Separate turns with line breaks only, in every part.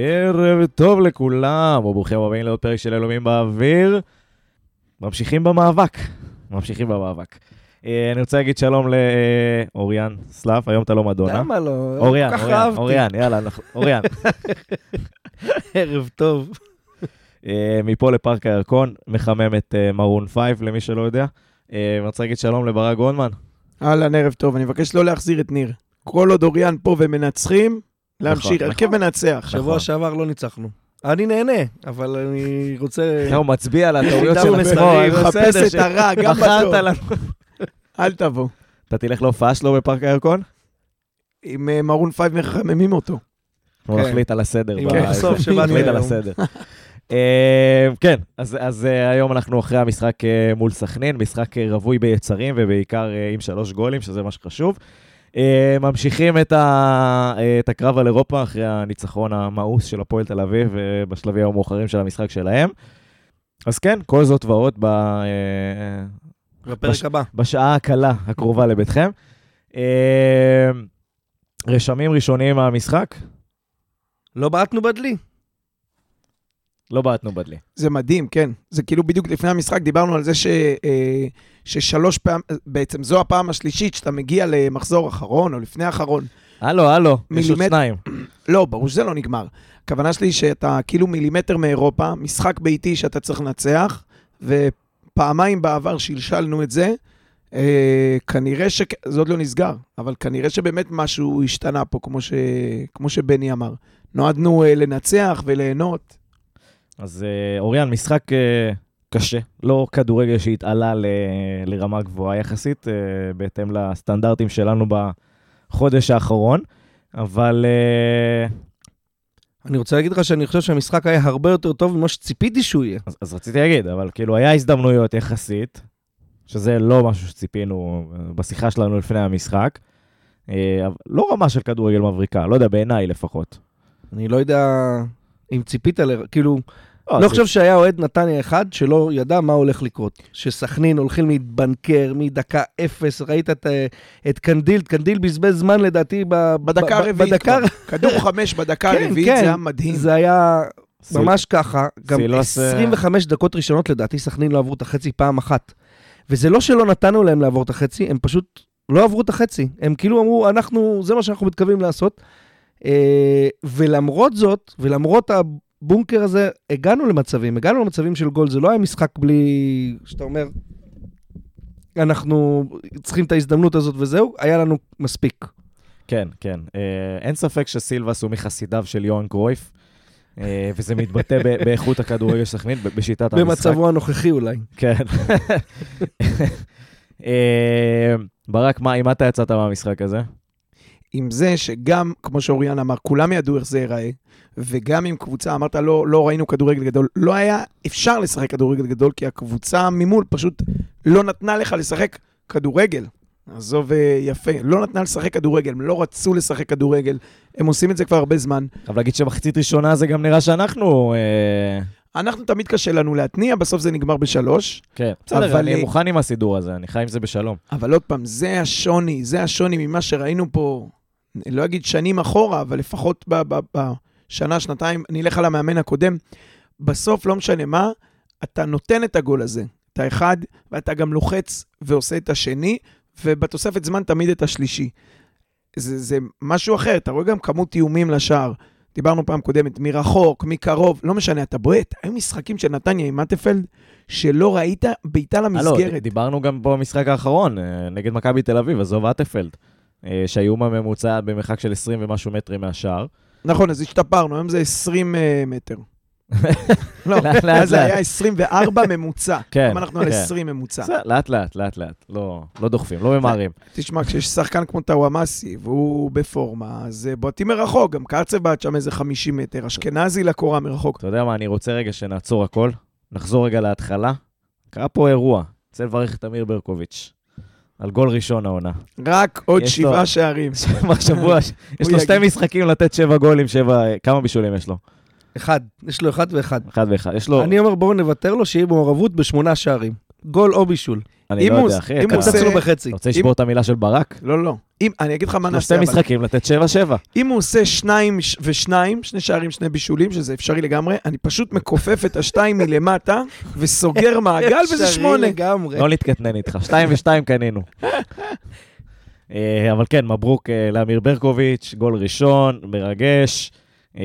ערב טוב לכולם, וברוכים הבאים לעוד פרק של יהלומים באוויר. ממשיכים במאבק, ממשיכים במאבק. אה, אני רוצה להגיד שלום לאוריאן סלאף, היום אתה לא מדונה.
למה לא?
אוריאן, אוריאן. אוריאן, יאללה, אנחנו- אוריאן.
ערב טוב.
אה, מפה לפארק הירקון, מחמם את אה, מרון פייב, למי שלא יודע. אה, אני רוצה להגיד שלום לברק גרונמן.
אהלן, ערב טוב. אני מבקש לא להחזיר את ניר. כל עוד אוריאן פה ומנצחים, להמשיך.
נכון.
הרכב מנצח.
נכון.
שבוע שעבר לא ניצחנו. אני נהנה, אבל אני רוצה...
הוא מצביע על הטעויות של עצמו,
אני מחפש את הרע, גם בטוב. אל תבוא.
אתה תלך להופעה שלו בפארק הירקון?
עם אה, מרון פייב מחממים אותו.
אנחנו
כן.
נחליט על הסדר.
בסוף שבאתי
נחליט על. הסדר. אה, כן, אז אז, אה, היום אנחנו אחרי המשחק מול סכנין, משחק רווי ביצרים ובעיקר עם שלוש גולים, שזה מה שחשוב. אה, ממשיכים את ה- אה, את הקרב על אירופה אחרי הניצחון המאוס של הפועל תל אביב אה, בשלבים המאוחרים של המשחק שלהם. אז כן, כל זאת ועוד ב-
בפרק
בש-
הבא.
בשעה הקלה הקרובה לביתכם. רשמים ראשוניים מהמשחק?
לא בעטנו בדלי.
לא בעטנו בדלי.
זה מדהים, כן. זה כאילו בדיוק לפני המשחק דיברנו על זה ש, אה, ששלוש פעם, בעצם זו הפעם השלישית שאתה מגיע למחזור אחרון או לפני אחרון.
הלו, הלו, יש עוד. שניים.
לא, ברור שזה לא נגמר. הכוונה שלי שאתה כאילו מילימטר מאירופה, משחק ביתי שאתה צריך לנצח, ופעמיים בעבר שלשלנו את זה. אה, כנראה ש... זה עוד לא נסגר, אבל כנראה שבאמת משהו השתנה פה, כמו, ש... כמו שבני אמר. נועדנו אה, לנצח וליהנות.
אז אה, אוריאן, משחק אה, קשה, לא כדורגל שהתעלה ל- לרמה גבוהה יחסית, אה, בהתאם לסטנדרטים שלנו בחודש האחרון, אבל
אני רוצה להגיד לך שאני חושב שהמשחק היה הרבה יותר טוב ממה שציפיתי שהוא יהיה.
אז, אז רציתי להגיד, אבל כאילו היה הזדמנויות יחסית, שזה לא משהו שציפינו בשיחה שלנו לפני המשחק. לא רמה של כדורגל מבריקה, לא יודע, בעיניי לפחות.
אני לא יודע אם ציפית, ל... כאילו, לא חושב שהיה אוהד נתניה אחד שלא ידע מה הולך לקרות. שסכנין הולכים להתבנקר מדקה אפס, ראית את, אה, את קנדיל, קנדיל בזבז זמן לדעתי ב...
בדקה הרביעית
בדקה...
כדור חמש בדקה
כן,
הרביעית,
כן.
זה היה מדהים.
זה היה ממש ככה. גם
סילבס, אה,
25 דקות ראשונות לדעתי סכנין לא עברו את החצי פעם אחת. וזה לא שלא נתנו להם לעבור את החצי, הם פשוט לא עברו את החצי. הם כאילו אמרו, אנחנו, זה מה שאנחנו מתכוונים לעשות. אה, ולמרות זאת, ולמרות הבונקר הזה, הגענו למצבים, הגענו למצבים של גול. זה לא היה משחק בלי, שאתה אומר, אנחנו צריכים את ההזדמנות הזאת וזהו, היה לנו מספיק.
כן, כן. אה, אין ספק שסילבס הוא מחסידיו של יוהאן קרויף, אה, וזה מתבטא באיכות הכדורגל של סכנין, בשיטת המשחק.
במצבו הנוכחי אולי.
כן. אה, ברק, מה, עם מה אתה יצאת מהמשחק הזה?
עם זה שגם, כמו שאוריאן אמר, כולם ידעו איך זה ייראה, וגם עם קבוצה, אמרת, לא, לא ראינו כדורגל גדול, לא היה אפשר לשחק כדורגל גדול, כי הקבוצה ממול פשוט לא נתנה לך לשחק כדורגל. עזוב אה, יפה, לא נתנה לשחק כדורגל, הם לא רצו לשחק כדורגל, הם עושים את זה כבר הרבה זמן.
חייב להגיד שמחצית ראשונה זה גם נראה שאנחנו... אה,
אנחנו תמיד קשה לנו להתניע, בסוף זה נגמר בשלוש,
כן, בסדר,
אבל,
אני
אה,
מוכן עם הסידור הזה, אני חי עם זה בשלום.
אבל עוד פעם, זה השוני, זה השוני ממה שראינו פה, לא אגיד שנים אחורה, אבל לפחות בשנה, שנתיים, אני אלך על המאמן הקודם, בסוף, לא משנה מה, אתה נותן את הגול הזה, את האחד, ואתה גם לוחץ ועושה את השני, ובתוספת זמן תמיד את השלישי. זה, זה משהו אחר, אתה רואה גם כמות איומים לשער. דיברנו פעם קודמת, מרחוק, מקרוב, לא משנה, אתה בועט. היו משחקים של נתניה עם מטפלד, שלא ראית בעיטה
הלו,
למסגרת.
דיברנו גם במשחק האחרון, אה, נגד מכבי תל אביב, עזוב אטפלד, אה, שהאיום הממוצע במרחק של 20 ומשהו מטרים מהשער.
נכון, אז השתפרנו, היום זה 20 אה, מטר. לא, אז זה. היה 24 ממוצע.
כן,
היום אנחנו על
כן.
20 ממוצע.
בסדר, לאט לאט, לאט לאט, לא לא דוחפים, לא ממהרים.
תשמע, כשיש שחקן כמו טאוואמאסי, והוא בפורמה, אז אה, בועטים מרחוק, גם קרצב בעט שם איזה 50 מטר, אשכנזי לקורה מרחוק.
אתה יודע מה, אני רוצה רגע שנעצור הכל, נחזור רגע להתחלה. קרה פה אירוע, רוצה לברך את אמיר ברקוביץ', על גול ראשון העונה.
רק עוד שבעה שערים.
בשבוע, יש לו שתי. משחקים לתת שבע גולים, שבע, כמה בישולים יש לו?
אחד, יש לו אחד ואחד.
אחד ואחד. יש לו,
אני אומר, בואו נוותר לו, שיהיה מעורבות בשמונה שערים. גול או בישול.
אני לא יודע, אחי.
אם
אתה
הוא
קצץ
עושה-
לו בחצי.
אתה רוצה לשבור את המילה של ברק?
לא, לא. אם, אני אגיד לך מה נעשה,
שתי משחקים, לתת 7-7.
אם הוא עושה שניים ושניים, שני שערים, שני בישולים, שזה אפשרי לגמרי, אני פשוט מכופף את השתיים מלמטה וסוגר מעגל, וזה
אפשרי
שמונה.
לגמרי.
לא נתקטנן איתך, 2 ו-2 קנינו. אה, אבל כן, מברוק אה, לאמיר ברקוביץ', גול ראשון, מרגש. אה,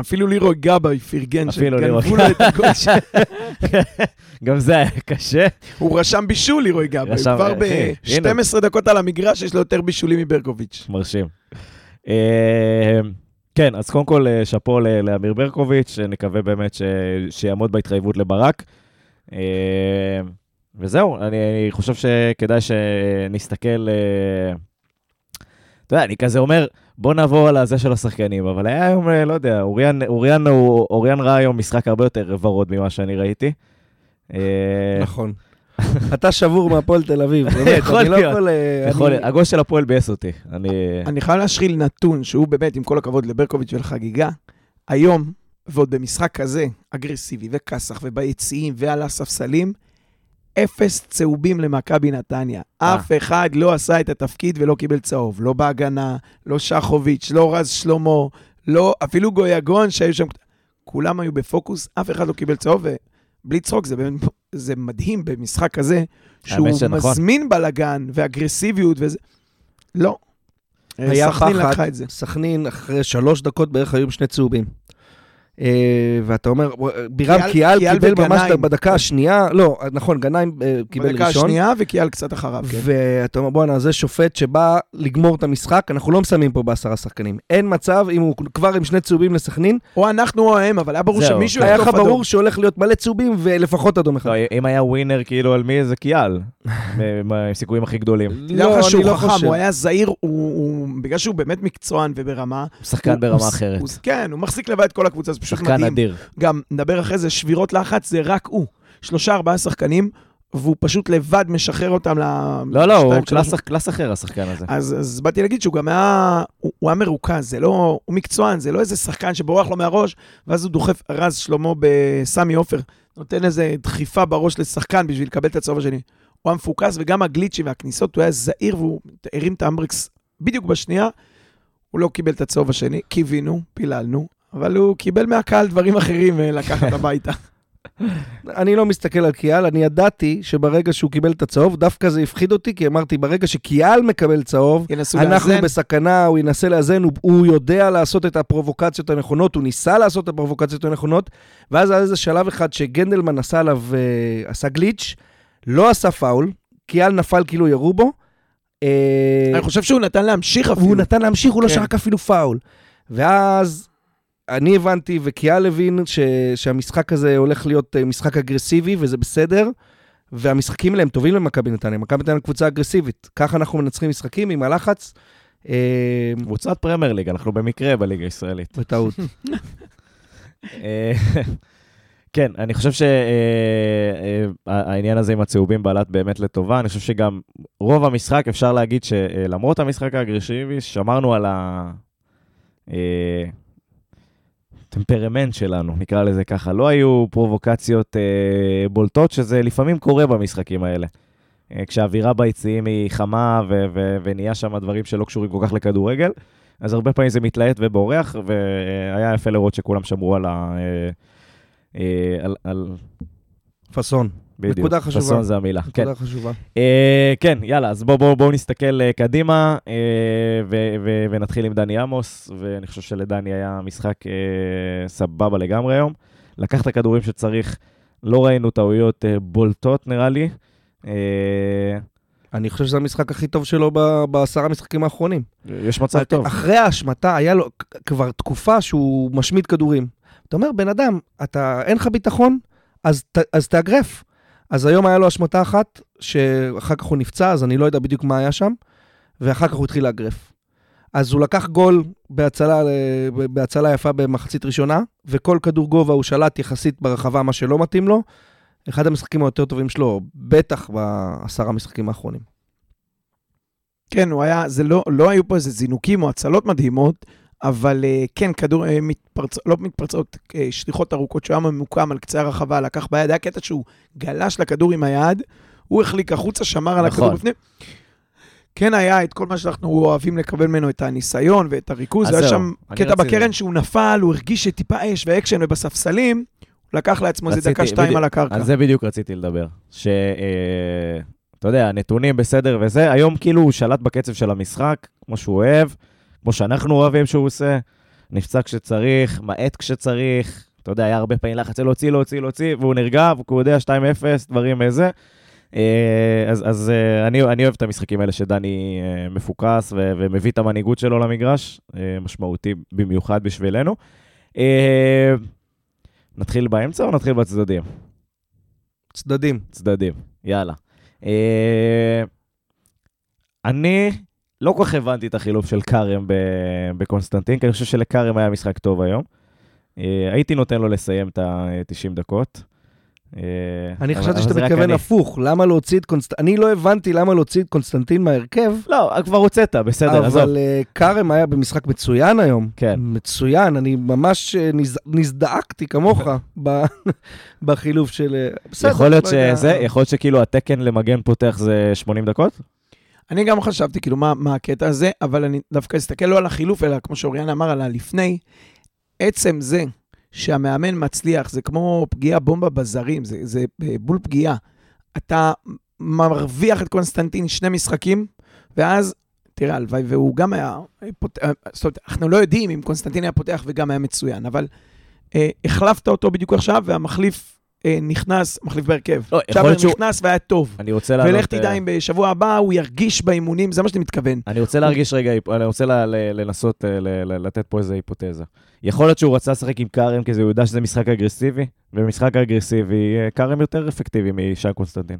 אפילו לירוי גבאי פרגן,
אפילו
שגנבו לו את הגול ש...
גם זה היה קשה.
הוא רשם בישול, לירוי גבאי, כבר
הנה.
ב-12 דקות על המגרש, יש לו יותר בישולים מברקוביץ'.
מרשים. אה, כן, אז קודם כל אה, שאפו לאמיר ברקוביץ', נקווה באמת ש- שיעמוד בהתחייבות לברק. אה, וזהו, אני חושב שכדאי שנסתכל... אה, אתה יודע, אני כזה אומר, בוא נעבור על הזה של השחקנים, אבל היה היום, אה, לא יודע, אוריאן, אוריאן, הוא- אוריאן ראה היום משחק הרבה יותר ורוד ממה שאני ראיתי. אה,
נכון. אתה שבור מהפועל תל אביב, באמת, אני לא. יכול... אה,
יכול להיות, הגול של הפועל ביאס אותי. אני
חייב להשחיל נתון שהוא באמת, עם כל הכבוד לברקוביץ' ולחגיגה, היום, ועוד במשחק כזה, אגרסיבי וכסח וביציעים ועל הספסלים, אפס צהובים למכבי נתניה.
אה.
אף אחד לא עשה את התפקיד ולא קיבל צהוב. לא בהגנה, לא שחוביץ', לא רז שלמה, לא, אפילו גויגון שהיו שם. כולם היו בפוקוס, אף אחד לא קיבל צהוב, ובלי צחוק, זה באמת, זה מדהים במשחק כזה, שהוא. מזמין בלאגן ואגרסיביות וזה. לא.
היה
סכנין
פחד.
לקחה את זה.
סכנין, אחרי שלוש דקות בערך היו עם שני צהובים. אה, ואתה אומר, בירם
קיאל-
קיבל ממש
וגנאים.
בדקה השנייה, לא, נכון, גנאים אה, קיבל
בדקה
ראשון.
השנייה וקיאל קצת אחריו, כן.
ואתה אומר, בואנה, זה שופט שבא לגמור את המשחק, אנחנו לא מסיימים פה בעשרה שחקנים. אין מצב, אם הוא כבר עם שני צהובים לסכנין,
או אנחנו או הם, אבל היה ברור שמישהו.
היה לך. ברור שהולך להיות מלא צהובים ולפחות אדום אחד.
לא, אם היה ווינר כאילו על מי זה קיאל, עם הסיכויים הכי גדולים.
תדע לך שהוא
לא
חכם,
חושב.
הוא היה זהיר, הוא- הוא- בגלל שהוא באמת מקצוען וברמה.
הוא שחקן
הוא-
ברמה
הוא-
אחרת.
הוא- כן, הוא מחזיק לבד את כל הקבוצה, פשוט
שחקן
מדהים.
אדיר.
גם, נדבר אחרי זה, שבירות לחץ זה רק הוא. שלושה, ארבעה שחקנים, והוא פשוט לבד משחרר אותם ל...
לא, לא, הוא קלאס- class אחר, השחקן הזה.
אז, אז באתי להגיד שהוא גם היה, הוא, הוא היה מרוכז, זה לא, הוא מקצוען, זה לא איזה שחקן שבורח לו מהראש, ואז הוא דוחף, רז שלמה בסמי עופר, נותן איזה דחיפה בראש לשחקן בשביל לקבל את הצהוב השני. הוא היה מפוקס, וגם הגליצ'ים והכניסות, הוא היה זהיר והוא הרים את האמברקס בדיוק בשנייה, הוא לא קיבל את הצהוב השני, קיווינו, פיללנו, אבל הוא קיבל מהקהל דברים אחרים אה, לקחת הביתה.
אני לא מסתכל על קיאל, אני ידעתי שברגע שהוא קיבל את הצהוב, דווקא זה הפחיד אותי, כי אמרתי, ברגע שקיאל מקבל צהוב, אנחנו
לאזן.
בסכנה, הוא ינסה לאזן, הוא, הוא יודע לעשות את הפרובוקציות הנכונות, הוא ניסה לעשות את הפרובוקציות הנכונות, ואז היה איזה שלב אחד שגנדלמן עשה עליו, אה, עשה גליץ', לא עשה פאול, קיאל נפל כאילו ירו בו. אה,
אני חושב שהוא נתן להמשיך אפילו.
הוא נתן להמשיך, הוא לא
כן.
שרק אפילו פאול. ואז אני הבנתי, וקיאל הבין ש, שהמשחק הזה הולך להיות אה, משחק אגרסיבי, וזה בסדר, והמשחקים האלה הם טובים למכבי נתניה. מכבי נתניה קבוצה אגרסיבית. ככה אנחנו מנצחים משחקים עם הלחץ. אה,
קבוצת פרמייר ליג, אנחנו במקרה בליגה הישראלית.
בטעות.
אה, כן, אני חושב שהעניין הזה עם הצהובים בלט באמת לטובה. אני חושב שגם רוב המשחק, אפשר להגיד שלמרות המשחק האגרסיבי, שמרנו על הטמפרמנט שלנו, נקרא לזה ככה. לא היו פרובוקציות אה, בולטות, שזה לפעמים קורה במשחקים האלה. אה, כשהאווירה ביציעים היא חמה ו- ו- ונהיה שם דברים שלא קשורים כל כך לכדורגל, אז הרבה פעמים זה מתלהט ובורח, והיה יפה לראות שכולם שמרו על ה... אה, אה, על, על...
פאסון.
בדיוק.
נקודה חשובה.
פאסון זה המילה. כן.
נקודה חשובה.
אה, כן, יאללה, אז בואו בוא, בוא נסתכל אה, קדימה אה, ו- ו- ונתחיל עם דני עמוס, ואני חושב שלדני היה משחק אה, סבבה לגמרי היום. לקח את הכדורים שצריך, לא ראינו טעויות אה, בולטות נראה לי. אה,
אני חושב שזה המשחק הכי טוב שלו ב- בעשרה משחקים האחרונים.
יש מצב טוב.
אחרי ההשמטה, היה לו כבר תקופה שהוא משמיט כדורים. אתה אומר, בן אדם, אתה, אין לך ביטחון, אז, ת, אז תאגרף. אז היום היה לו השמטה אחת, שאחר כך הוא נפצע, אז אני לא יודע בדיוק מה היה שם, ואחר כך הוא התחיל לאגרף. אז הוא לקח גול בהצלה, בהצלה יפה במחצית ראשונה, וכל כדור גובה הוא שלט יחסית ברחבה, מה שלא מתאים לו. אחד המשחקים היותר טובים שלו, בטח בעשרה המשחקים האחרונים.
כן, הוא היה, זה לא, לא היו פה איזה זינוקים או הצלות מדהימות, אבל אה, כן, כדור, אה, מתפרצ... לא מתפרצות, אה, שליחות ארוכות שהוא היה ממוקם על קצה הרחבה, לקח ביד, היה קטע שהוא גלש לכדור עם היד, הוא החליק החוצה, שמר על הכדור
נכון.
בפנים. כן היה את כל מה שאנחנו אוהבים לקבל ממנו, את הניסיון ואת הריכוז. היה שם קטע בקרן שהוא נפל, הוא הרגיש שטיפה אש ואקשן, ובספסלים, הוא לקח לעצמו איזה
רציתי,
דקה שתיים
בדיוק,
על הקרקע.
על זה בדיוק רציתי לדבר. ש... אתה יודע, הנתונים בסדר וזה, היום כאילו הוא שלט בקצב של המשחק, כמו שהוא אוהב, כמו שאנחנו אוהבים שהוא עושה, נפצע כשצריך, מאט כשצריך, אתה יודע, היה הרבה פעמים לחץ להוציא, להוציא, להוציא, והוא נרגע, והוא יודע 2-0, דברים איזה. אה, אז, אז אה, אני, אני אוהב את המשחקים האלה שדני אה, מפוקס ו- ומביא את המנהיגות שלו למגרש, משמעותי במיוחד בשבילנו. נתחיל באמצע או נתחיל בצדדים?
צדדים.
צדדים, יאללה. אני לא כל כך הבנתי את החילוף של כרם בקונסטנטין, כי אני חושב שלכרם היה משחק טוב היום. אה, הייתי נותן לו לסיים את ה-90 דקות. אה,
אני חשבתי שאתה מתכוון. הפוך, למה להוציא את קונסטנטין? אני לא הבנתי למה להוציא את קונסטנטין מההרכב,
לא, כבר הוצאת, בסדר, עזוב.
אבל אה, כרם היה במשחק מצוין היום.
כן.
מצוין, אני ממש אה, נז- נזדעקתי כמוך בחילוף של... אה, בסדר,
יכול להיות
לא.
שזה, יכול להיות שכאילו התקן למגן פותח זה 80 דקות?
אני גם חשבתי, כאילו, מה, מה הקטע הזה, אבל אני דווקא מסתכל לא על החילוף, אלא כמו שאוריאן אמר, על הלפני. עצם זה שהמאמן מצליח, זה כמו פגיעה בומבה בזרים, זה, זה בול פגיעה. אתה מרוויח את קונסטנטין שני משחקים, ואז, תראה, הלוואי והוא גם היה פותח, זאת אומרת, אנחנו לא יודעים אם קונסטנטין היה פותח וגם היה מצוין, אבל אה, החלפת אותו בדיוק עכשיו, והמחליף אה, נכנס, מחליף בהרכב.
לא, יכול
צ'אבר
להיות שהוא...
נכנס והיה טוב.
אני רוצה לעלות...
ולך תדע
אה,
אם בשבוע הבא הוא ירגיש באימונים, זה מה שאני מתכוון.
אני רוצה להרגיש רגע, אני רוצה לנסות אה, לתת פה איזו היפותזה. יכול להיות שהוא רצה לשחק עם כרם, כי הוא יודע שזה משחק אגרסיבי, ובמשחק אגרסיבי אה, כרם יותר אפקטיבי מקונסטנטין.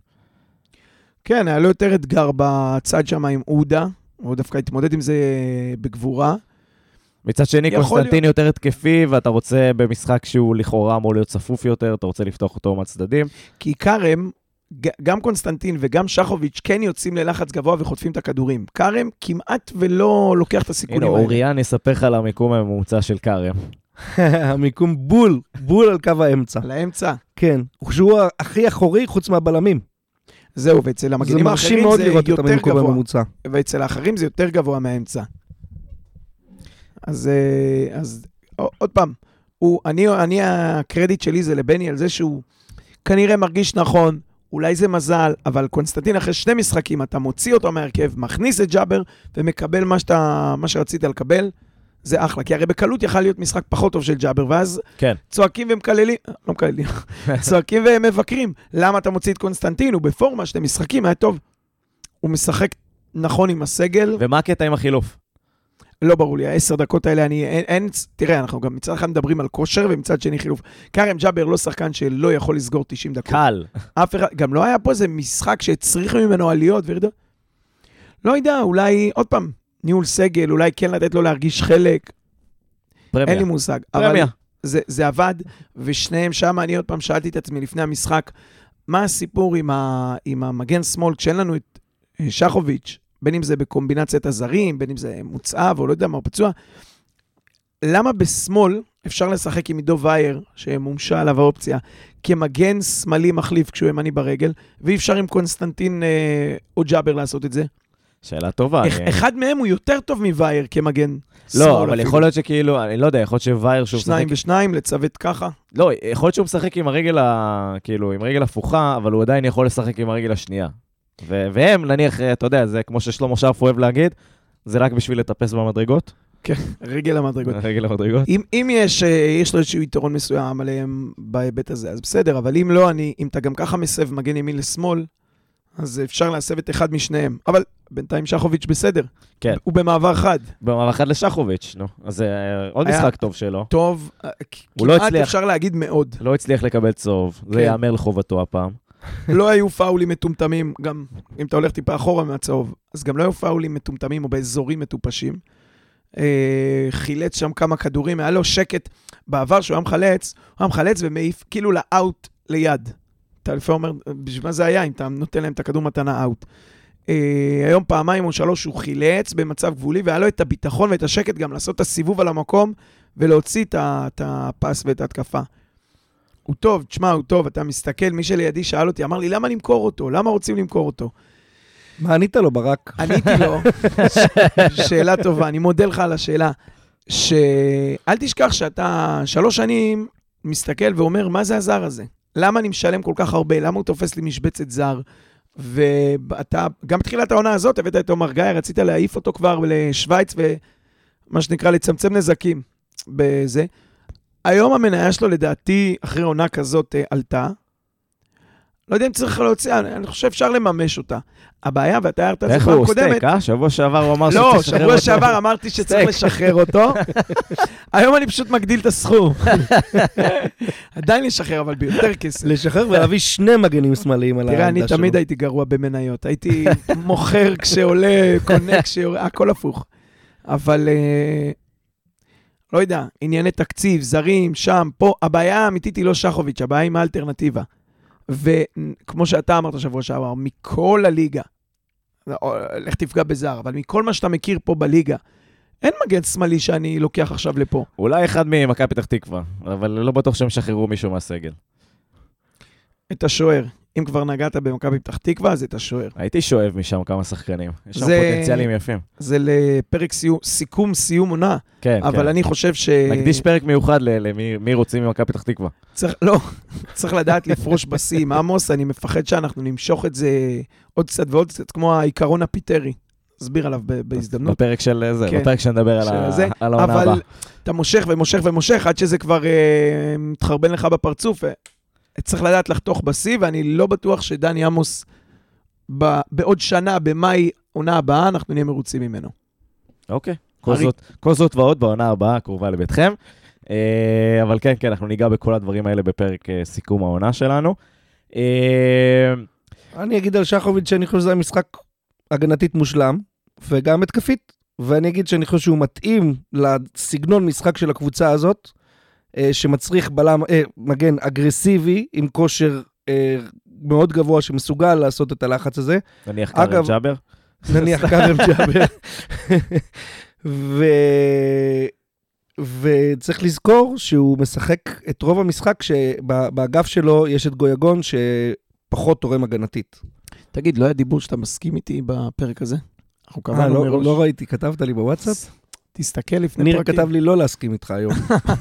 כן, היה לו יותר אתגר בצד שם עם עודה, הוא דווקא התמודד עם זה בגבורה.
מצד שני, קונסטנטין יותר התקפי, ואתה רוצה במשחק שהוא לכאורה אמור להיות צפוף יותר, אתה רוצה לפתוח אותו מהצדדים.
כי כרם, גם קונסטנטין וגם שחוביץ' כן יוצאים ללחץ גבוה וחוטפים את הכדורים. כרם כמעט ולא לוקח את
הנה,
הסיכונים האלה.
אוריאן יספר לך על המיקום הממוצע של כרם.
המיקום בול, בול על קו האמצע.
על האמצע.
כן, שהוא הכי אחורי חוץ מהבלמים.
זהו, ואצל
זה
המגנים
מרשים
האחרים
מאוד
זה
לראות את
יותר
המיקום
גבוה.
הממוצע.
ואצל האחרים זה יותר גבוה מהאמצע. אז, אה, אז עוד פעם, הוא, אני, אני, הקרדיט שלי זה לבני על זה שהוא כנראה מרגיש נכון, אולי זה מזל, אבל קונסטנטין אחרי שני משחקים, אתה מוציא אותו מהרכב, מכניס את ג'אבר ומקבל מה, שאתה, מה שרצית לקבל, זה אחלה. כי הרי בקלות יכל להיות משחק פחות טוב של ג'אבר, ואז
כן.
צועקים ומקללים, לא מקללים, צועקים ומבקרים. למה אתה מוציא את קונסטנטין? הוא בפורמה, שני משחקים, היה טוב. הוא משחק נכון עם הסגל,
ומה הקטע עם החילוף?
לא ברור לי, העשר דקות האלה, אני, אין, אין, תראה, אנחנו גם מצד אחד מדברים על כושר, ומצד שני חילוף. כרם ג'אבר לא שחקן שלא יכול לסגור 90 דקות.
קל.
אף אחד, גם לא היה פה איזה משחק שהצריך ממנו עליות וירידות. לא יודע, אולי, עוד פעם, ניהול סגל, אולי כן לתת לו להרגיש חלק, אין לי
פרמיה.
מושג.
פרמיה.
זה, זה עבד, ושניהם שם, אני עוד פעם שאלתי את עצמי לפני המשחק, מה הסיפור עם, ה, עם המגן שמאל, כשאין לנו את אה, שחוביץ', בין אם זה בקומבינציית הזרים, בין אם זה מוצאב או לא יודע מה, או פצוע, למה בשמאל אפשר לשחק עם עידו וייר, שמומשה עליו האופציה, כמגן שמאלי מחליף כשהוא ימני ברגל, ואי אפשר עם קונסטנטין אה, או ג'אבר לעשות את זה?
שאלה טובה.
אח-
אני-
אחד מהם הוא יותר טוב מווייר כמגן שמאל
לא, אבל
אפילו.
יכול להיות שכאילו, אני לא יודע, יכול להיות שווייר שהוא משחק...
שניים ושניים, לצוות ככה.
לא, יכול להיות שהוא משחק עם הרגל, ה... כאילו, עם רגל הפוכה, אבל הוא עדיין יכול לשחק עם הרגל השנייה. ו... והם, נניח, אתה יודע, זה כמו ששלמה שרף אוהב להגיד, זה רק בשביל לטפס במדרגות,
רגל המדרגות.
רגל המדרגות.
אם, אם יש, אה, יש לו איזשהו יתרון מסוים עליהם בהיבט הזה, אז בסדר, אבל אם לא, אני, אם אתה גם ככה מסב מגן ימין לשמאל, אז אפשר להסב את אחד משניהם. אבל בינתיים שחוביץ' בסדר.
כן.
הוא במעבר חד.
במעבר אחד לשחוביץ', נו. אז זה עוד
היה-
משחק טוב שלו.
טוב, אה,
לא
כמעט
הצליח.
אפשר להגיד מאוד.
לא הצליח לקבל צהוב, זה
כן.
ייאמר לחובתו הפעם.
לא היו פאולים מטומטמים, גם אם אתה הולך טיפה אחורה מהצהוב, אז גם לא היו פאולים מטומטמים או באזורים מטופשים. אה, חילץ שם כמה כדורים, היה לו שקט. בעבר שהוא היה מחלץ, הוא היה מחלץ ומעיף כאילו לאאוט ליד. אתה לפעמים אומר, בשביל מה זה היה אם אתה נותן להם את הכדור מתנה אאוט. אה, היום פעמיים או שלוש הוא חילץ במצב גבולי, והיה לו את הביטחון ואת השקט גם לעשות את הסיבוב על המקום ולהוציא את הפס ואת ההתקפה. הוא טוב, תשמע, הוא טוב, אתה מסתכל, מי שלידי שאל אותי, אמר לי, למה למכור אותו? למה רוצים למכור אותו?
מה ענית לו, ברק?
עניתי לו, שאלה טובה, אני מודה לך על השאלה, שאל תשכח שאתה שלוש שנים מסתכל ואומר, מה זה הזר הזה? למה אני משלם כל כך הרבה? למה הוא תופס לי משבצת זר? ואתה, גם בתחילת העונה הזאת הבאת את עומר גיא, רצית להעיף אותו כבר לשוויץ ומה שנקרא לצמצם נזקים בזה. היום המניה שלו לדעתי, אחרי עונה כזאת, אה, עלתה. לא יודע אם צריך להוציא, אני אני חושב שאפשר לממש אותה. הבעיה, ואתה הערת את זה
איך
פעם
הוא
קודמת,
סטייק, אה? שבוע שעבר הוא אמר
לא,
שצריך לשחרר
שבוע
אותו.
שעבר אמרתי שצריך
סטייק.
לשחרר אותו. היום אני פשוט מגדיל את הסכום. עדיין לשחרר, אבל ביותר כסף.
לשחרר ולהביא שני מגנים שמאליים על
תראה, אני
העמדה שלו.
תמיד הייתי גרוע במניות. הייתי מוכר כשעולה, קונה כשעולה, הכל הפוך. אבל אה, לא יודע, ענייני תקציב, זרים, שם, פה, הבעיה האמיתית היא לא שחוביץ', הבעיה היא מה האלטרנטיבה. וכמו שאתה אמרת שבוע שעבר, מכל הליגה, או, לך תפגע בזר, אבל מכל מה שאתה מכיר פה בליגה, אין מגן שמאלי שאני לוקח עכשיו לפה.
אולי אחד ממכבי פתח תקווה, אבל לא בטוח שהם שחררו מישהו מהסגל.
את השוער. אם כבר נגעת במכבי פתח תקווה, אז את השוער.
הייתי שואב משם כמה שחקנים. יש שם
זה-
פוטנציאלים יפים.
זה לפרק סיום, סיכום סיום עונה,
כן,
אבל
כן.
אני חושב ש...
נקדיש פרק מיוחד למי מי רוצים ממכבי פתח תקווה.
צריך, לא, צריך לדעת לפרוש בשיא עם עמוס, אני מפחד שאנחנו נמשוך את זה עוד קצת ועוד קצת, כמו העיקרון הפיטרי. אסביר עליו בהזדמנות.
בפרק של זה,
כן.
בפרק שנדבר על
של
ה-
זה,
על העונה
אבל
הבאה.
אתה מושך ומושך ומושך עד שזה כבר אה, מתחרבן לך בפרצוף. צריך לדעת לחתוך בשיא, ואני לא בטוח שדני עמוס, ב, בעוד שנה, במאי, עונה הבאה, אנחנו נהיה מרוצים ממנו.
אוקיי. כל
ארי-
זאת- כל זאת ועוד בעונה הבאה הקרובה לביתכם. אה, אבל כן, כן, אנחנו ניגע בכל הדברים האלה בפרק אה, סיכום העונה שלנו. אה,
אני אגיד על שחוביץ' שאני חושב שזה היה משחק הגנתית מושלם, וגם התקפית. ואני אגיד שאני חושב שהוא מתאים לסגנון משחק של הקבוצה הזאת, שמצריך בלם, אה, מגן אגרסיבי, עם כושר אה, מאוד גבוה, שמסוגל לעשות את הלחץ הזה.
נניח קארם ג'אבר.
נניח כרם ג'אבר. ו... וצריך לזכור שהוא משחק את רוב המשחק שבאגף שלו יש את גויגון שפחות תורם הגנתית.
תגיד, לא היה דיבור שאתה מסכים איתי בפרק הזה? אנחנו
אה,
קבענו
לא,
מראש.
לא ראיתי, כתבת לי בוואטסאפ?
תסתכל לפני
ניר
פרקים.
כתב לי לא להסכים איתך היום.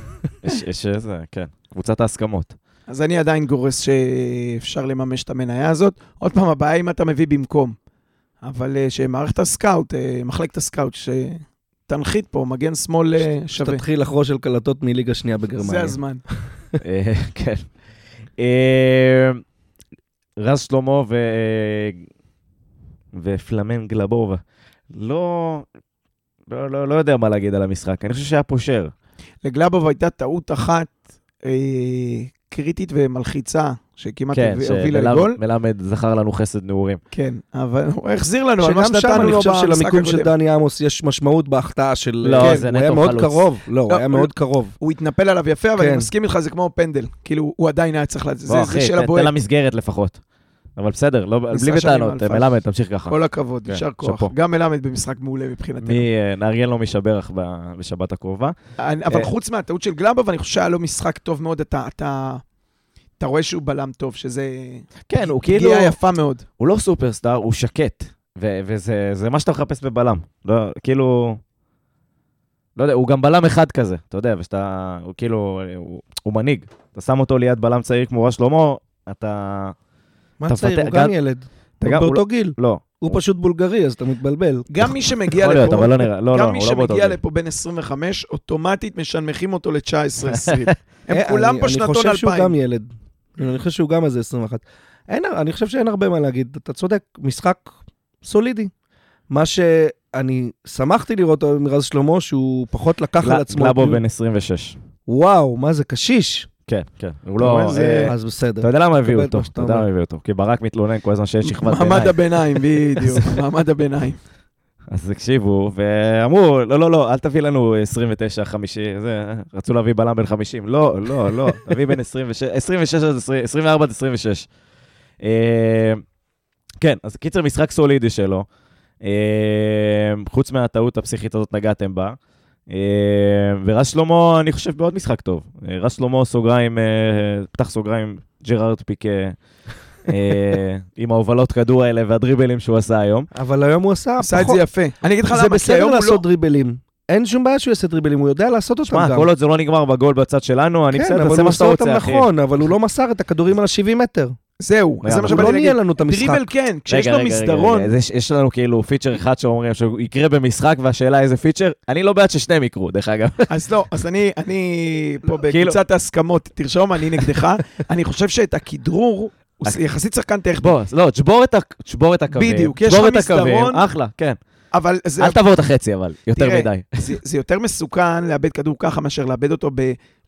יש- יש איזה, כן, קבוצת ההסכמות.
אז אני עדיין גורס שאפשר לממש את המניה הזאת. עוד פעם, הבעיה אם אתה מביא במקום. אבל אה, שמערכת הסקאוט, אה, מחלקת הסקאוט, שתנחית פה, מגן שמאל אה, שווה.
שתתחיל לחרוש על קלטות מליגה שנייה בגרמניה.
זה הזמן.
כן. רז שלמה ו... ופלמן גלבובה. לא... לא, לא, לא יודע מה להגיד על המשחק, אני חושב שהיה פושר.
לגלאבוב הייתה טעות אחת אה, קריטית ומלחיצה, שכמעט
כן,
הביא- הובילה לגול.
שמלמד זכר לנו חסד נעורים.
כן, אבל הוא החזיר לנו על מה
שגם שם
שנתנו
אני
לו
חושב
במשחק
שלמיקום של
הקודם.
דני עמוס יש משמעות בהחטאה של...
לא,
כן,
זה
הוא היה
נטו
מאוד
חלוץ.
קרוב. לא, הוא
לא,
היה
הוא-
מאוד קרוב.
הוא התנפל עליו יפה, אבל
כן.
אני מסכים איתך, זה כמו פנדל. כאילו, הוא עדיין היה צריך... זה
בוא,
זה
אחי,
של
תן- תן
הבועט.
לה מסגרת לפחות. אבל בסדר, לא- בלי בטענות. מלמד, תמשיך ככה.
כל הכבוד,
כן,
יישר כוח.
שאפו.
גם מלמד במשחק מעולה מבחינתנו.
מי, אה, נארגן לו משברך ב- בשבת הקרובה.
אבל
אה,
חוץ מהטעות של גלאבוב, אני חושב שהיה לו משחק טוב מאוד. אתה- אתה אתה רואה שהוא בלם טוב, שזה
כן, הוא כאילו,
פגיעה יפה מאוד.
הוא לא סופרסטאר, הוא שקט. ו- וזה זה מה שאתה מחפש בבלם. לא, כאילו... לא יודע, הוא גם בלם אחד כזה, אתה יודע, ושאתה... הוא כאילו... הוא, הוא מנהיג. אתה שם אותו ליד בלם צעיר כמו רז שלמה, אתה...
מה צעיר? הוא גם ילד. באותו גיל.
לא.
הוא פשוט בולגרי, אז אתה מתבלבל.
גם מי שמגיע
יכול להיות,
לפה,
אבל לא נראה. לא, לא,
גם
הוא
מי
לא באותו
שמגיע. לפה בין 25, אוטומטית משנמכים אותו ל-19-20. הם
אה,
כולם
אני-
פה שנתון
אני חושב שהוא
2000.
גם ילד. אני חושב שהוא גם איזה 21. אין, אני חושב שאין הרבה מה להגיד. אתה צודק, משחק סולידי. מה שאני שמחתי לראות מרז שלמה, שהוא פחות לקח על עצמו.
גלאבו
כאילו-
בן 26.
וואו, מה זה קשיש.
כן, כן. הוא לא... אה,
אז בסדר.
אתה יודע למה הביאו אותו? אתה יודע. למה הביאו אותו? כי ברק מתלונן כל הזמן שיש שכבת
מעמד
ביניים.
הביניים, בדיוק, מעמד הביניים.
אז הקשיבו, ואמרו, לא, לא, לא, אל תביא לנו 29, 50, זה, רצו להביא בלם בן 50. לא, לא, לא, תביא בין 26, 26 עד 20, 24 עד 26. אה, כן, אז קיצר, משחק סולידי שלו. אה, חוץ מהטעות הפסיכית הזאת נגעתם בה. אה, ורז שלמה, אני חושב, בעוד משחק טוב. אה, רז שלמה, סוגריים, אה, פתח סוגריים, ג'רארד פיקה, עם ההובלות כדור האלה והדריבלים שהוא עשה היום.
אבל היום הוא עשה
עשה את
פחות.
זה יפה. אני אגיד לך
זה
למה, כי
בסדר
היום הוא
לעשות
לא...
דריבלים. אין שום בעיה שהוא יעשה דריבלים, הוא יודע לעשות אותם
שמע,
גם.
כל עוד זה לא נגמר בגול בצד שלנו, אני
כן,
בסדר,
אבל
תעשה
הוא
מה
עושה
שאתה
אותם
רוצה, אחי.
נכון, אבל הוא לא מסר את הכדורים על ה-70 מטר.
זהו, זה מה
אבל
הוא
שבאתי
לא
להגיד.
ניהל לנו את המשחק.
דריבל כן, כשיש לו מסדרון,
יש- לנו כאילו פיצ'ר אחד שאומרים שהוא יקרה במשחק, והשאלה איזה פיצ'ר. אני לא בעד ששניהם יקרו, דרך אגב.
אז לא, אז אני, אני פה
כאילו-
בקבוצת ההסכמות, תרשום, אני נגדך. אני חושב שאת הכדרור, הוא יחסית שחקן טכני,
בוא, לא, תשבור את הקווים.
בדיוק, יש לך מסדרון.
אחלה, כן.
אבל זה
אל תעבור את החצי, אבל, יותר
תראה,
מדי.
זה, זה יותר מסוכן לאבד כדור ככה מאשר לאבד אותו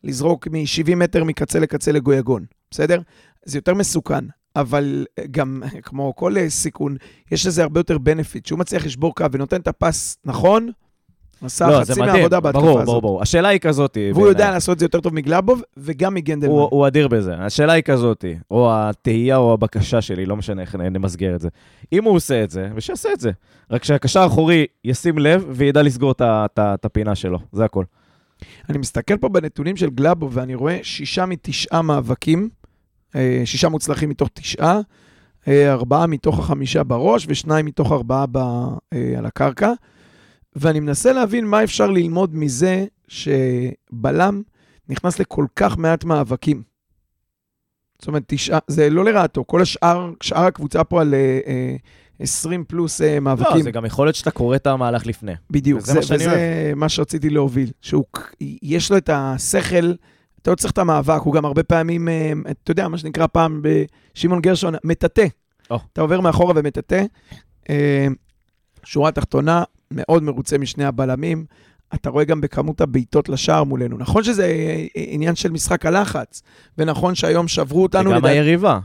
בלזרוק מ-70 מטר מקצה לקצה לגויגון, בסדר? זה יותר מסוכן, אבל גם כמו כל סיכון, יש לזה הרבה יותר בנפיט. שהוא מצליח לשבור קו ונותן את הפס נכון, עשה
לא,
חצי מהעבודה בהתקפה
ברור,
הזאת.
ברור, ברור. השאלה היא כזאת,
והוא יודע לעשות את זה יותר טוב מגלאבוב וגם מגנדלמן.
הוא, הוא אדיר בזה. השאלה היא כזאת, או התהייה או הבקשה שלי, לא משנה איך נמסגר את זה. אם הוא עושה את זה, ושיעשה את זה. רק שהקשר האחורי ישים לב וידע לסגור את הפינה שלו, זה הכל.
אני מסתכל פה בנתונים של גלאבוב ואני רואה שישה מתשעה מאבקים, אה, שישה מוצלחים מתוך תשעה, אה, ארבעה מתוך החמישה בראש ושניים מתוך ארבעה ב, אה, על הקרקע. ואני מנסה להבין מה אפשר ללמוד מזה שבלם נכנס לכל כך מעט מאבקים. זאת אומרת, תשעה, זה לא לרעתו, כל השאר, שאר הקבוצה פה על אה, אה, 20 פלוס אה,
לא,
מאבקים.
זה גם יכול להיות שאתה קורא את המהלך לפני.
בדיוק,
וזה
זה,
מה
וזה מה שרציתי להוביל, שהוא, יש לו את השכל, אתה לא צריך את המאבק, הוא גם הרבה פעמים, אה, אתה יודע, מה שנקרא פעם בשמעון גרשון, מטאטא.
או.
אתה עובר מאחורה ומטאטא. אה, שורה תחתונה, מאוד מרוצה משני הבלמים. אתה רואה גם בכמות הבעיטות לשער מולנו. נכון שזה עניין של משחק הלחץ, ונכון שהיום שברו אותנו,
וגם
לדעתי-
היריבה.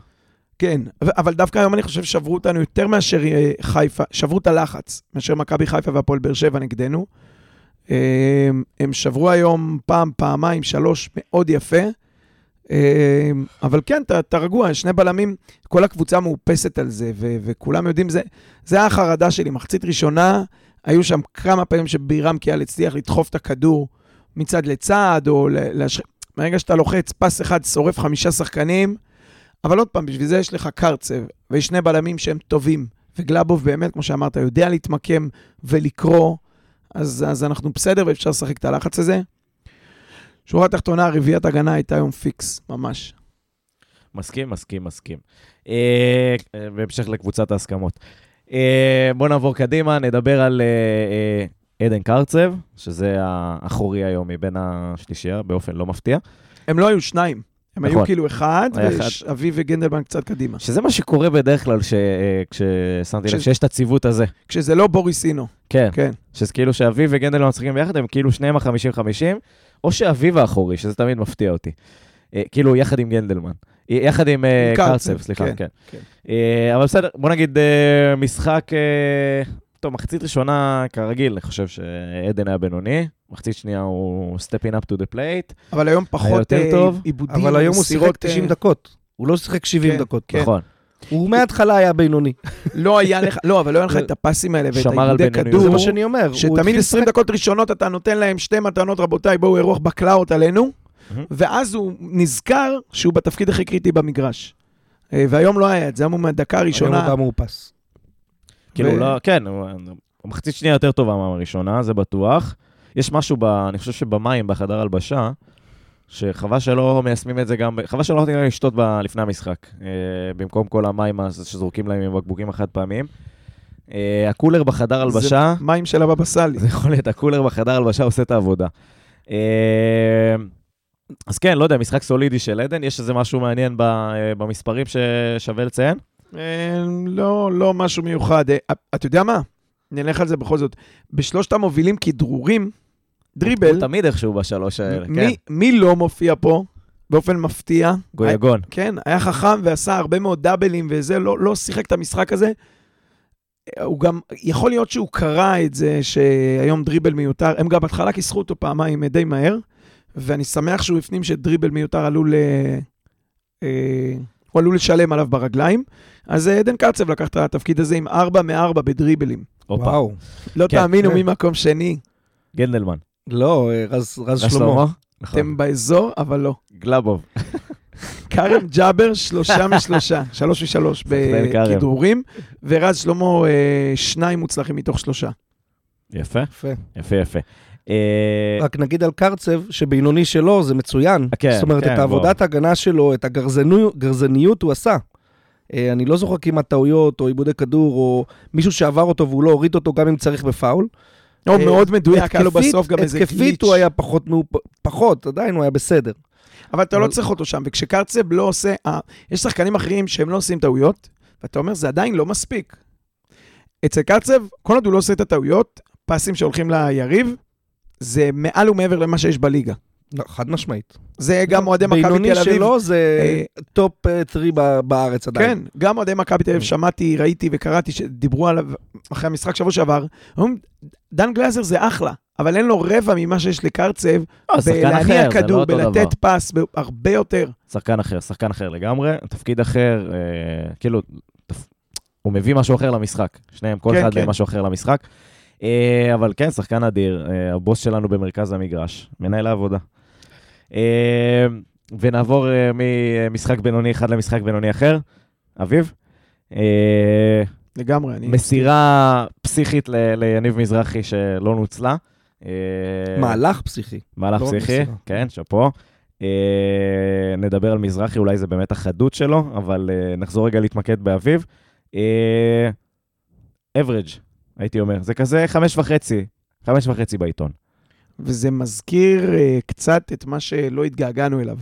כן, אבל דווקא היום אני חושב שברו אותנו יותר מאשר אה, חיפה, שברו את הלחץ, מאשר מכבי חיפה והפועל באר שבע נגדנו. אה, הם שברו היום פעם, פעמיים, שלוש, מאוד יפה. אה, אבל כן, אתה, אתה רגוע, שני בלמים, כל הקבוצה מאופסת על זה, ו- וכולם יודעים, זה, זה החרדה שלי. מחצית ראשונה, היו שם כמה פעמים שבירם קיאל הצליח לדחוף את הכדור מצד לצד, או להש... ברגע שאתה לוחץ פס אחד, שורף חמישה שחקנים, אבל עוד פעם, בשביל זה יש לך קרצב, ויש שני בלמים שהם טובים, וגלאבוב באמת, כמו שאמרת, יודע להתמקם ולקרוא, אז, אז אנחנו בסדר ואפשר לשחק את הלחץ הזה. שורה תחתונה, רביעיית הגנה הייתה היום פיקס, ממש.
מסכים, מסכים, מסכים. אה, אה, בהמשך לקבוצת ההסכמות. אה, בואו נעבור קדימה, נדבר על אה, אה, עדן קרצב, שזה האחורי היום מבין השלישייה, באופן לא מפתיע.
הם לא היו שניים, הם
נכון.
היו כאילו אחד. ואביב וגנדלמן קצת קדימה.
שזה מה שקורה בדרך כלל ש- כששמתי לב
ש-
שיש את הציוות הזה.
כשזה לא בוריסינו,
כן,
כן.
שזה כאילו שאביב וגנדלמן משחקים ביחד, הם כאילו שניהם ה-50-50, או שאביב האחורי, שזה תמיד מפתיע אותי. כאילו, יחד עם גנדלמן. יחד עם אה, קרצב, סליחה,
כן,
כן.
כן.
אה, אבל בסדר, בוא נגיד אה, משחק... טוב, מחצית ראשונה, כרגיל, אני חושב שעדן היה בינוני. מחצית שנייה הוא stepping up to the plate.
אבל היום פחות עיבודים,
אבל היום הוא שיחק
מסירות,
90
אה,
דקות. הוא לא שיחק 70
כן,
דקות.
נכון.
הוא מההתחלה היה בינוני.
לא היה לך, לא, אבל לא היה לך את הפסים האלה ואת העיבודי. כדור.
זה מה שאני אומר.
שתמיד
התחיל
20
לשחק-
דקות ראשונות אתה נותן להם שתי מתנות, רבותיי, בואו אירוח בקלאות עלינו. ואז הוא נזכר שהוא בתפקיד הכי קריטי במגרש. אה, והיום לא היה את זה, היום הוא מהדקה
היום הוא
הראשונה.
בא מאופס.
כאילו,
ו-
לא, כן, הוא- המחצית שנייה יותר טובה מהראשונה, זה בטוח. יש משהו, ב, אני חושב שבמים, בחדר הלבשה, שחבל שלא מיישמים את זה גם, חבל שלא נותנים להם לשתות ב, לפני המשחק, אה, במקום כל המים שזורקים להם עם בקבוקים החד פעמיים. אה, הקולר בחדר הלבשה,
זה מים של הבבא סאלי.
זה יכול להיות, הקולר בחדר הלבשה עושה את העבודה. אה, אז כן, לא יודע, משחק סולידי של עדן, יש איזה משהו מעניין אה, במספרים ששווה לציין?
אה, לא, לא משהו מיוחד. אה, אתה יודע מה? נלך על זה בכל זאת. בשלושת המובילים כדרורים, דריבל,
הוא תמיד איכשהו בשלוש האלה, כן.
מי, מי לא מופיע פה באופן מפתיע?
גויגון.
כן, היה חכם ועשה הרבה מאוד דאבלים וזה, לא, לא שיחק את המשחק הזה. הוא גם, יכול להיות שהוא קרא את זה שהיום דריבל מיותר, הם גם בהתחלה כיסחו אותו פעמיים די מהר, ואני שמח שהוא הפנים שדריבל מיותר עלול אה, אה, הוא עלול לשלם עליו ברגליים. אז אה, עדן קרצב לקח את התפקיד הזה עם 4 מ-4 בדריבלים.
הופה.
וואו.
לא
כן.
תאמינו
כן.
מי מקום שני.
גנדלמן.
לא, אה, רז רז
רז
שלמה.
נכון.
אתם באזור, אבל לא.
גלאבוב.
כרם ג'אבר, שלושה משלושה, שלוש משלוש. בכידורים, ורז שלמה, שניים מוצלחים מתוך שלושה.
יפה,
יפה.
יפה, יפה. אה,
רק נגיד על קרצב, שבינוני שלו זה מצוין.
כן,
זאת אומרת,
כן,
את העבודת ההגנה שלו, את הגרזנו- גרזניות הוא עשה. אה, אני לא זוכר כמעט טעויות או עיבודי כדור, או מישהו שעבר אותו והוא לא הוריד אותו גם אם צריך בפאול.
הוא
אה,
מאוד מדויק, היה לו בסוף גם איזה גליץ'.
התקפית הוא היה פחות, פחות, עדיין הוא היה בסדר.
אבל אתה לא צריך אותו שם, וכשקרצב לא עושה... יש שחקנים אחרים שהם לא עושים טעויות, ואתה אומר, זה עדיין לא מספיק. אצל קרצב, כל עוד הוא לא עושה את הטעויות, פסים שהולכים ליריב, זה מעל ומעבר למה שיש בליגה.
לא, חד משמעית.
זה גם אוהדי מכבי
בינוני
תל אביב.
שלו זה
אה,
top 3 בארץ עדיין.
כן, גם אוהדי מכבי תל אביב, שמעתי, ראיתי וקראתי שדיברו עליו אחרי המשחק שבוע שעבר. אומרים, דן גלאזר זה אחלה, אבל אין לו רבע ממה שיש לקרצב
לא,
בלהניע
לא
כדור. בלתת פס, הרבה יותר.
שחקן אחר, שחקן אחר לגמרי, תפקיד אחר, אה, כאילו. הוא מביא משהו אחר למשחק. שניהם, כל
כן,
אחד
כן.
מהם משהו אחר למשחק. אה, אבל כן, שחקן אדיר, אה, הבוס שלנו במרכז המגרש, מנהל העבודה. אה, ונעבור ממשחק בינוני אחד למשחק בינוני אחר. אביב?
לגמרי, אני...
מסירה פסיכית ל- ליניב מזרחי שלא נוצלה.
מהלך פסיכי.
מהלך
לא
פסיכי,
מסירה.
כן, שאפו. נדבר על מזרחי, אולי זה באמת החדות שלו, אבל נחזור רגע להתמקד באביב. אברג', הייתי אומר, זה כזה חמש וחצי, חמש וחצי בעיתון.
וזה מזכיר אה, קצת את מה שלא התגעגענו אליו.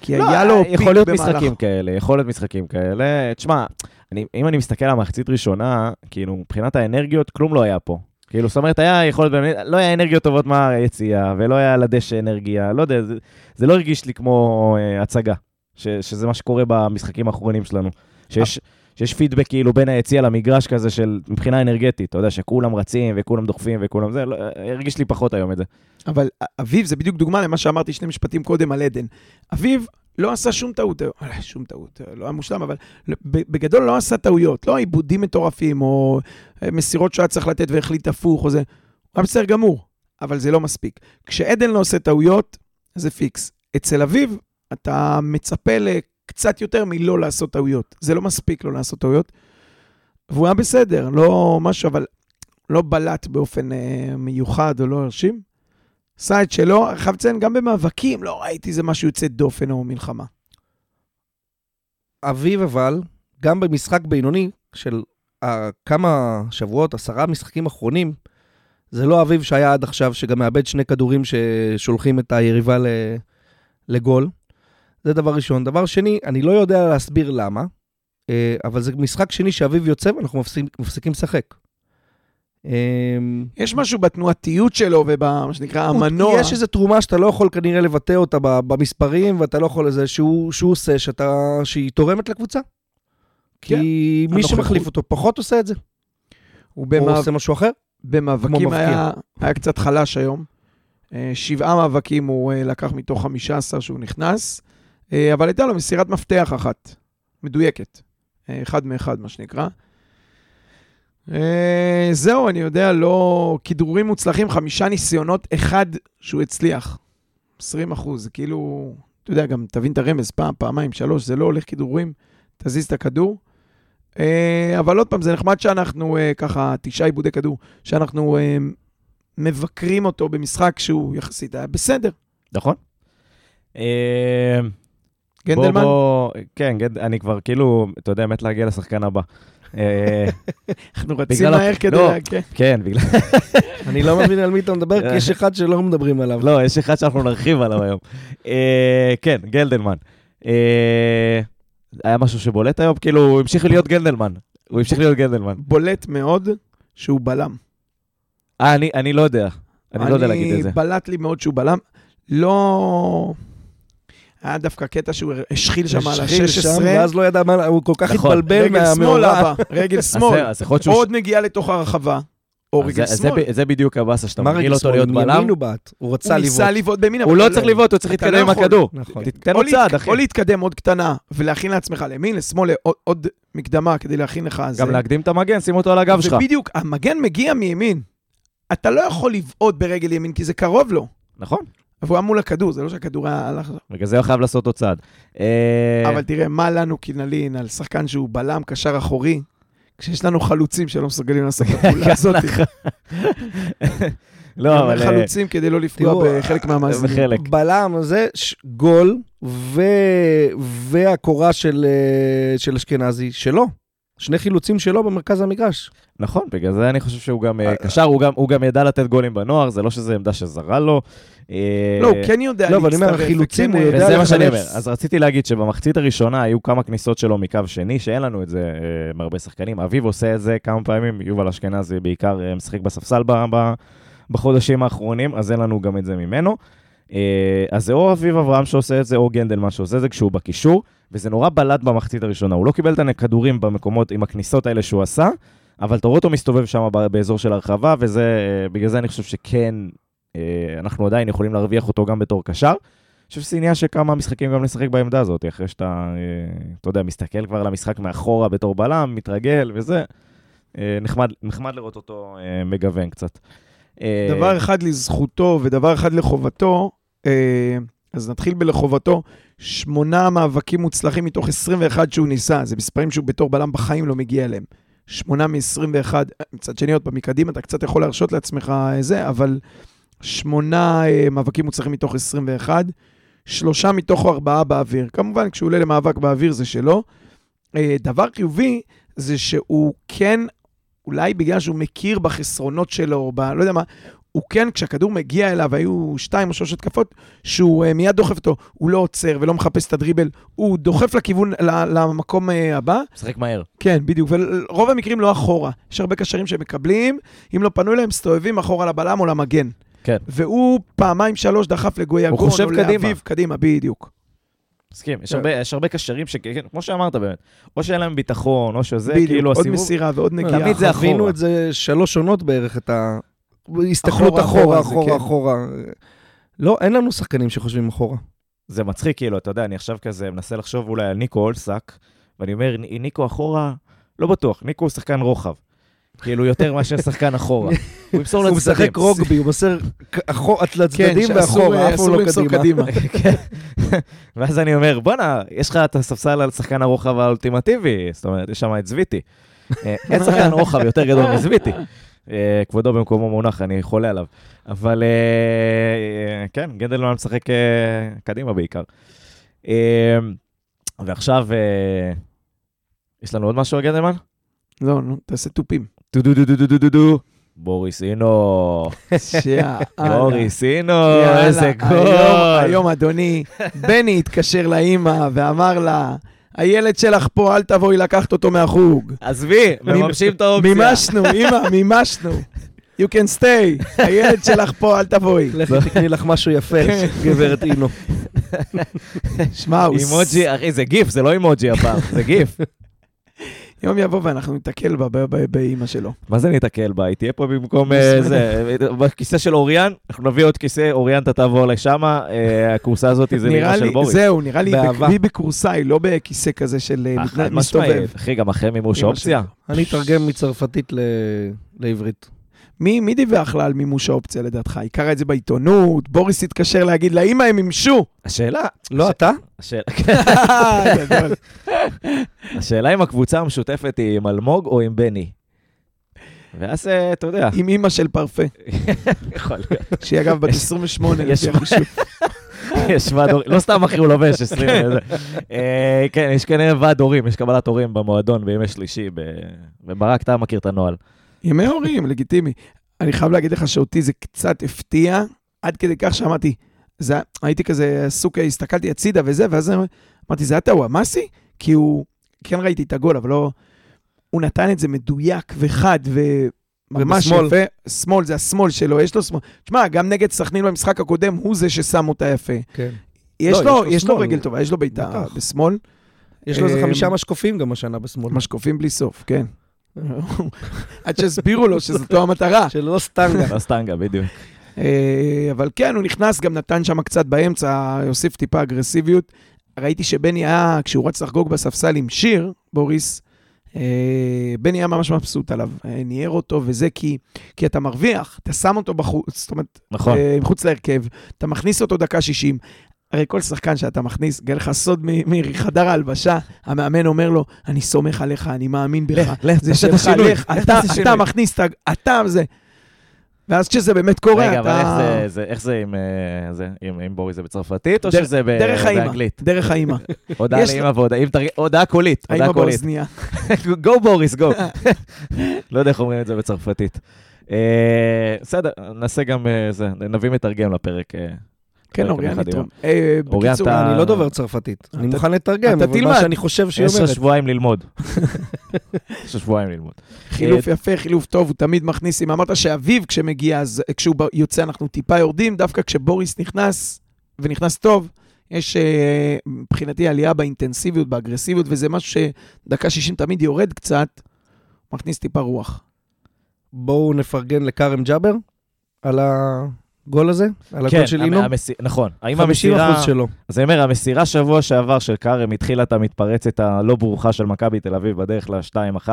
כי
לא,
היה לו פיק
יכול להיות
במהלך...
משחקים כאלה, יכול להיות משחקים כאלה. תשמע, אני, אם אני מסתכל על המחצית ראשונה, כאילו, מבחינת האנרגיות, כלום לא היה פה. כאילו, זאת אומרת, היה יכולת, באמת, לא היה אנרגיות טובות מהיציאה, ולא היה על הדשא אנרגיה, לא יודע, זה, זה לא הרגיש לי כמו אה, הצגה, ש, שזה מה שקורה במשחקים האחרונים שלנו. שיש, שיש פידבק כאילו בין היציאה למגרש כזה של מבחינה אנרגטית, אתה יודע, שכולם רצים וכולם דוחפים וכולם זה, לא, הרגיש לי פחות היום את זה.
אבל אביב זה בדיוק דוגמה למה שאמרתי שני משפטים קודם על עדן. אביב לא עשה שום טעות, אה, שום טעות, אה, לא היה מושלם, אבל בגדול לא עשה טעויות, לא עיבודים מטורפים, או אה, מסירות שהוא היה צריך לתת והחליט הפוך, או זה. היה בסדר גמור, אבל זה לא מספיק. כשעדן לא עושה טעויות, זה פיקס. אצל אביב, אתה מצפה לקצת יותר מלא לעשות טעויות. זה לא מספיק לא לעשות טעויות. והוא היה בסדר, לא משהו, אבל לא בלט באופן אה, מיוחד או לא הרשים. עשה את שלו, חייב לציין, גם במאבקים, לא ראיתי איזה משהו יוצא דופן או מלחמה.
אביב אבל, גם במשחק בינוני של אה, כמה שבועות, עשרה משחקים אחרונים, זה לא אביב שהיה עד עכשיו, שגם מאבד שני כדורים ששולחים את היריבה לגול. זה דבר ראשון. דבר שני, אני לא יודע להסביר למה, אה, אבל זה משחק שני שאביב יוצא ואנחנו מפסיקים, לשחק. אה,
יש משהו בתנועתיות שלו ובמה שנקרא המנוע.
יש איזו תרומה שאתה לא יכול כנראה לבטא אותה במספרים, ואתה לא יכול לזה שהוא, שהוא עושה, שאתה, שהיא תורמת לקבוצה. כי
כן,
מי
הנוכחות.
שמחליף אותו פחות עושה את זה,
הוא במאב...
עושה משהו אחר.
במאבקים. היה, היה קצת חלש היום. אה, שבעה מאבקים הוא אה, לקח מתוך 15 שהוא נכנס, אבל הייתה לו מסירת מפתח אחת, מדויקת. אה, אחד מאחד, מה שנקרא. אה, זהו, אני יודע, לא... כידורים מוצלחים, חמישה ניסיונות, אחד שהוא הצליח. 20 אחוז, זה כאילו... אתה יודע, גם תבין את הרמז, פעם, פעמיים, שלוש, זה לא הולך כידורים, תזיז את הכדור. אה, אבל עוד פעם, זה נחמד שאנחנו אה, ככה, תשעה עיבודי כדור, שאנחנו אה, מבקרים אותו במשחק שהוא יחסית היה בסדר.
נכון?
גנדלמן?
בוא, בוא, כן, גד, אני כבר כאילו, אתה יודע, מת להגיע לשחקן הבא. אה,
אנחנו רצים מהר כדי...
לא.
לה- כן.
בגלל...
אני לא מבין על מי אתה מדבר, כי יש אחד שלא מדברים עליו.
לא, יש אחד שאנחנו נרחיב עליו היום. אה, כן, גלדלמן. אה, היה משהו שבולט היום? כאילו, הוא המשיך להיות גלדלמן. הוא המשיך להיות גלדלמן.
בולט מאוד שהוא בלם.
אה, אני, אני לא יודע. אני לא יודע להגיד את זה.
בלט לי מאוד שהוא בלם. לא... היה דווקא קטע שהוא השחיל שם על
השחיל שם,
ה-16.
ואז לא ידע מה, הוא כל כך
נכון.
התבלבל
רגל שמאל. אבא, רגל שמאל. עוד נגיעה לתוך הרחבה. או רגל
זה-
שמאל.
זה, זה בדיוק הבאסה, שאתה מרגיל אותו? להיות בלם,
ימין הוא בעט, הוא רצה
הוא
לבעוט.
ניסה לבעוט בימין,
הוא לא
אתה
צריך לבעוט, הוא צריך
אתה
להתקדם
לא
עם. הכדור.
נכון.
תן לו צעד, אחי.
או להתקדם עוד קטנה ולהכין לעצמך לימין, לשמאל, עוד- עוד מקדמה כדי להכין לך.
גם להקדים את המגן, שים אותו על הגב שלך.
ובדיוק, המגן מגיע מימין. אתה לא יכול לבעוט ברגל ימין, כי זה קרוב לו.
נכון,
אבל הוא היה מול הכדור, זה לא שהכדור היה הלך...
בגלל זה הוא חייב לעשות עוד צעד. אה,
אבל תראה, מה לנו כי נלין על שחקן שהוא בלם, קשר אחורי, כשיש לנו חלוצים שלא מסוגלים לעשות את הפעולה הזאת.
לא,
גם
אבל... אה,
חלוצים כדי לא לפגוע בחלק מהמאזינים.
בחלק.
בלם זה גול. והקורה של, אה, של אשכנזי שלו. שני חילוצים שלו במרכז המגרש.
נכון, בגלל זה אני חושב שהוא גם אה, קשר, הוא גם- הוא גם ידע לתת גולים בנוער, זה לא שזו עמדה שזרה לו. אה,
לא, הוא כן יודע
לא, אבל אני אומר,
להצטרף,
החילוצים,
וכן,
הוא יודע
וזה מה. שאני אומר. אז רציתי להגיד שבמחצית הראשונה היו כמה כניסות שלו מקו שני, שאין לנו את זה אה, מהרבה שחקנים. אביב עושה את זה כמה פעמים, יובל אשכנזי בעיקר אה, משחק בספסל בחודשים האחרונים, אז אין לנו גם את זה ממנו. אה, אז זה או אביב אברהם שעושה את זה, או גנדלמן שעושה את זה כשהוא בקישור, וזה נורא בלט במחצית הראשונה. הוא לא קיבל את הכדורים במקומות עם הכניסות האלה שהוא עשה, אבל אתה רואה אותו מסתובב שם באזור של הרחבה, ובגלל זה אני חושב שכן, אה, אנחנו עדיין יכולים להרוויח אותו גם בתור קשר. אני חושב שזה עניין של כמה משחקים גם לשחק בעמדה הזאת, אחרי שאתה, אה, אתה יודע, מסתכל כבר על המשחק מאחורה בתור בלם, מתרגל וזה. אה, נחמד, נחמד לראות אותו אה, מגוון קצת. אה,
דבר אחד לזכותו ודבר אחד לחובתו, אה, אז נתחיל בלחובתו, שמונה מאבקים מוצלחים מתוך 21 שהוא ניסה, זה מספרים שהוא בתור בלם בחיים לא מגיע אליהם. שמונה מ-21, מצד שני עוד פעם מקדימה, אתה קצת יכול להרשות לעצמך אה, זה, אבל שמונה אה, מאבקים מוצלחים מתוך 21, שלושה מתוך ארבעה באוויר. כמובן, כשהוא עולה למאבק באוויר זה שלו. אה, דבר חיובי זה שהוא כן, אולי בגלל שהוא מכיר בחסרונות שלו, או ב... לא יודע מה, הוא כן, כשהכדור מגיע אליו, היו שתיים או שלוש התקפות, שהוא uh, מיד דוחף אותו, הוא לא עוצר ולא מחפש את הדריבל, הוא דוחף לכיוון, ל- למקום uh, הבא.
משחק מהר.
כן, בדיוק, ורוב המקרים לא אחורה. יש הרבה קשרים שמקבלים, אם לא פנו אליהם, מסתובבים אחורה לבלם או למגן.
כן.
והוא פעמיים שלוש דחף לגויגון, או
קדימה.
לאביב, קדימה, בדיוק.
מסכים, יש
כן.
הרבה, יש הרבה קשרים שכן, כמו שאמרת באמת, או שאין להם ביטחון, או שזה
בדיוק,
כאילו
עוד
הסיבוב.
מסירה ועוד נגיעה.
תמיד זה
חווינו
אחורה.
את זה שלוש עונות בערך, את ה... הסתכלות
אחורה,
אחורה,
כן.
אחורה. לא, אין לנו שחקנים שחושבים אחורה.
זה מצחיק, כאילו, אתה יודע, אני עכשיו כזה מנסה לחשוב אולי על ניקו אולסק, ואני אומר, "ני- ניקו אחורה, לא בטוח, ניקו הוא שחקן רוחב. כאילו, יותר מאשר שחקן אחורה. הוא ימסור
הוא
לצדדים.
משחק רוגבי, הוא מוסר
כן,
לצדדים ואחורה, אף פעם לא קדימה.
כן. ואז אני אומר, בואנה, יש לך את הספסל על שחקן הרוחב האולטימטיבי, זאת אומרת, יש שם את זוויטי. אה, אין שחקן רוחב יותר גדול מזוויטי. אה, כבודו במקומו מונח, אני חולה עליו. אבל אה, כן, גנדלמן משחק קדימה בעיקר. ועכשיו, יש לנו עוד משהו על גנדלמן?
לא, נו, תעשה תופים.
דו דו דו דו דו דו דו דו. בוריס אינו. בוריס אינו, איזה גול.
היום, אדוני, בני התקשר לאימא ואמר לה, הילד שלך פה, אל תבואי לקחת אותו מהחוג.
עזבי, מממשים את האופציה.
מימשנו, אימא, מימשנו. You can stay, הילד שלך פה, אל תבואי.
לכי תקני לך משהו יפה, גברת אינו.
שמע, הוא...
אימוג'י, אחי, זה גיף, זה לא אימוג'י הפעם, זה גיף.
יום יבוא ואנחנו ניתקל בה באימא שלו.
מה זה ניתקל בה? היא תהיה פה במקום אה, זה, בכיסא של אוריאן, אנחנו נביא עוד כיסא, אוריאן אתה תעבור לשם, אה, הכורסה הזאת זה
נראה
של בוריס.
זהו, נראה לי. היא בכורסאי, לא בכיסא כזה של אה, מסתובב.
אחי, גם אחרי מימוש האופציה.
אני אתרגם מצרפתית לעברית.
מי מי דיווח לה על מימוש האופציה לדעתך? היא קראה את זה בעיתונות, בוריס התקשר להגיד לה, אמא, הם מימשו.
השאלה,
לא אתה?
השאלה-
גדול.
השאלה אם הקבוצה המשותפת היא עם אלמוג או עם בני. ואז, אה, אתה יודע,
עם אימא של פרפה,
יכול להיות.
שהיא אגב בת 28
יש-
לפי החישוב.
יש ועד הורים, לא סתם אחי הוא לובש 20. וזה. אה, כן, יש כנראה ועד הורים, יש קבלת הורים במועדון בימי שלישי, וברק, אתה מכיר את הנוהל.
ימי הורים, לגיטימי. אני חייב להגיד לך שאותי זה קצת הפתיע, עד כדי כך שאמרתי, זה, הייתי כזה עסוק, הסתכלתי הצידה וזה, ואז אמרתי, זה אתה הוא המאסי? כי הוא, כן ראיתי את הגול, אבל לא... הוא נתן את זה מדויק וחד וממש
ובשמאל.
יפה. שמאל, זה השמאל שלו, יש לו שמאל. תשמע, גם נגד סכנין במשחק הקודם, הוא זה ששם אותה יפה.
כן.
יש
לא,
לו,
יש לו
יש לו. רגל טובה, יש לו בעיטה. בשמאל,
יש לו איזה
אה,
חמישה משקופים גם השנה בשמאל.
משקופים בלי סוף, כן. עד שהסבירו לו שזאתו המטרה.
שלא סטנגה.
לא סטנגה, בדיוק.
אה, אבל כן, הוא נכנס, גם נתן שם קצת באמצע, הוסיף טיפה אגרסיביות. ראיתי שבני היה, כשהוא רץ לחגוג בספסל עם שיר, בוריס, אה, בני היה ממש מבסוט עליו, אה, ניער אותו, וזה כי, כי אתה מרוויח, אתה שם אותו בחוץ, זאת אומרת,
נכון.
מחוץ להרכב, אתה מכניס אותו דקה 60. הרי כל שחקן שאתה מכניס, גאה לך סוד מחדר ההלבשה, המאמן אומר לו, אני סומך עליך, אני מאמין בך,
לך,
זה
תעשה את
שלך, לך,
לך
אתה, אתה. מכניס את ה... אתה זה. ואז כשזה באמת קורה,
רגע, אבל איך
אתה...
זה- זה- איך זה עם אה, זה, עם- עם בוריס? זה בצרפתית או
דרך-
שזה ב-
דרך האימא,
באנגלית?
דרך האימא.
הודעה לאימא והודעה תרג- הודעה קולית.
האימא
הודעה קולית.
באוזנייה.
גו בוריס, גו. לא יודע איך אומרים את זה בצרפתית. אה, בסדר, נעשה גם אה, זה, נביא מתרגם לפרק.
כן.
היום.
אה, בקיצור,
אני לא דובר צרפתית. אני מוכן לתרגם,
אתה
אבל. מה שאני חושב שהיא
יש לך
אומרת.
שבועיים ללמוד. יש לך שבועיים ללמוד.
חילוף יפה, חילוף טוב, הוא תמיד מכניס, אם אמרת שאביב כשמגיע, אז כשהוא יוצא אנחנו טיפה יורדים, דווקא כשבוריס נכנס, ונכנס טוב, יש אה, מבחינתי עלייה באינטנסיביות, באגרסיביות, וזה משהו שדקה 60 תמיד יורד קצת, מכניס טיפה רוח.
בואו נפרגן לכרם ג'אבר על הגול הזה, על
כן,
הגול של
המ-
אינו.
המסי- נכון. האם
50
המסירה...
אחוז שלו.
אז אני אומר, המסירה שבוע שעבר של כרם התחילה את המתפרצת הלא ברוכה של מכבי תל אביב בדרך ל-2-1,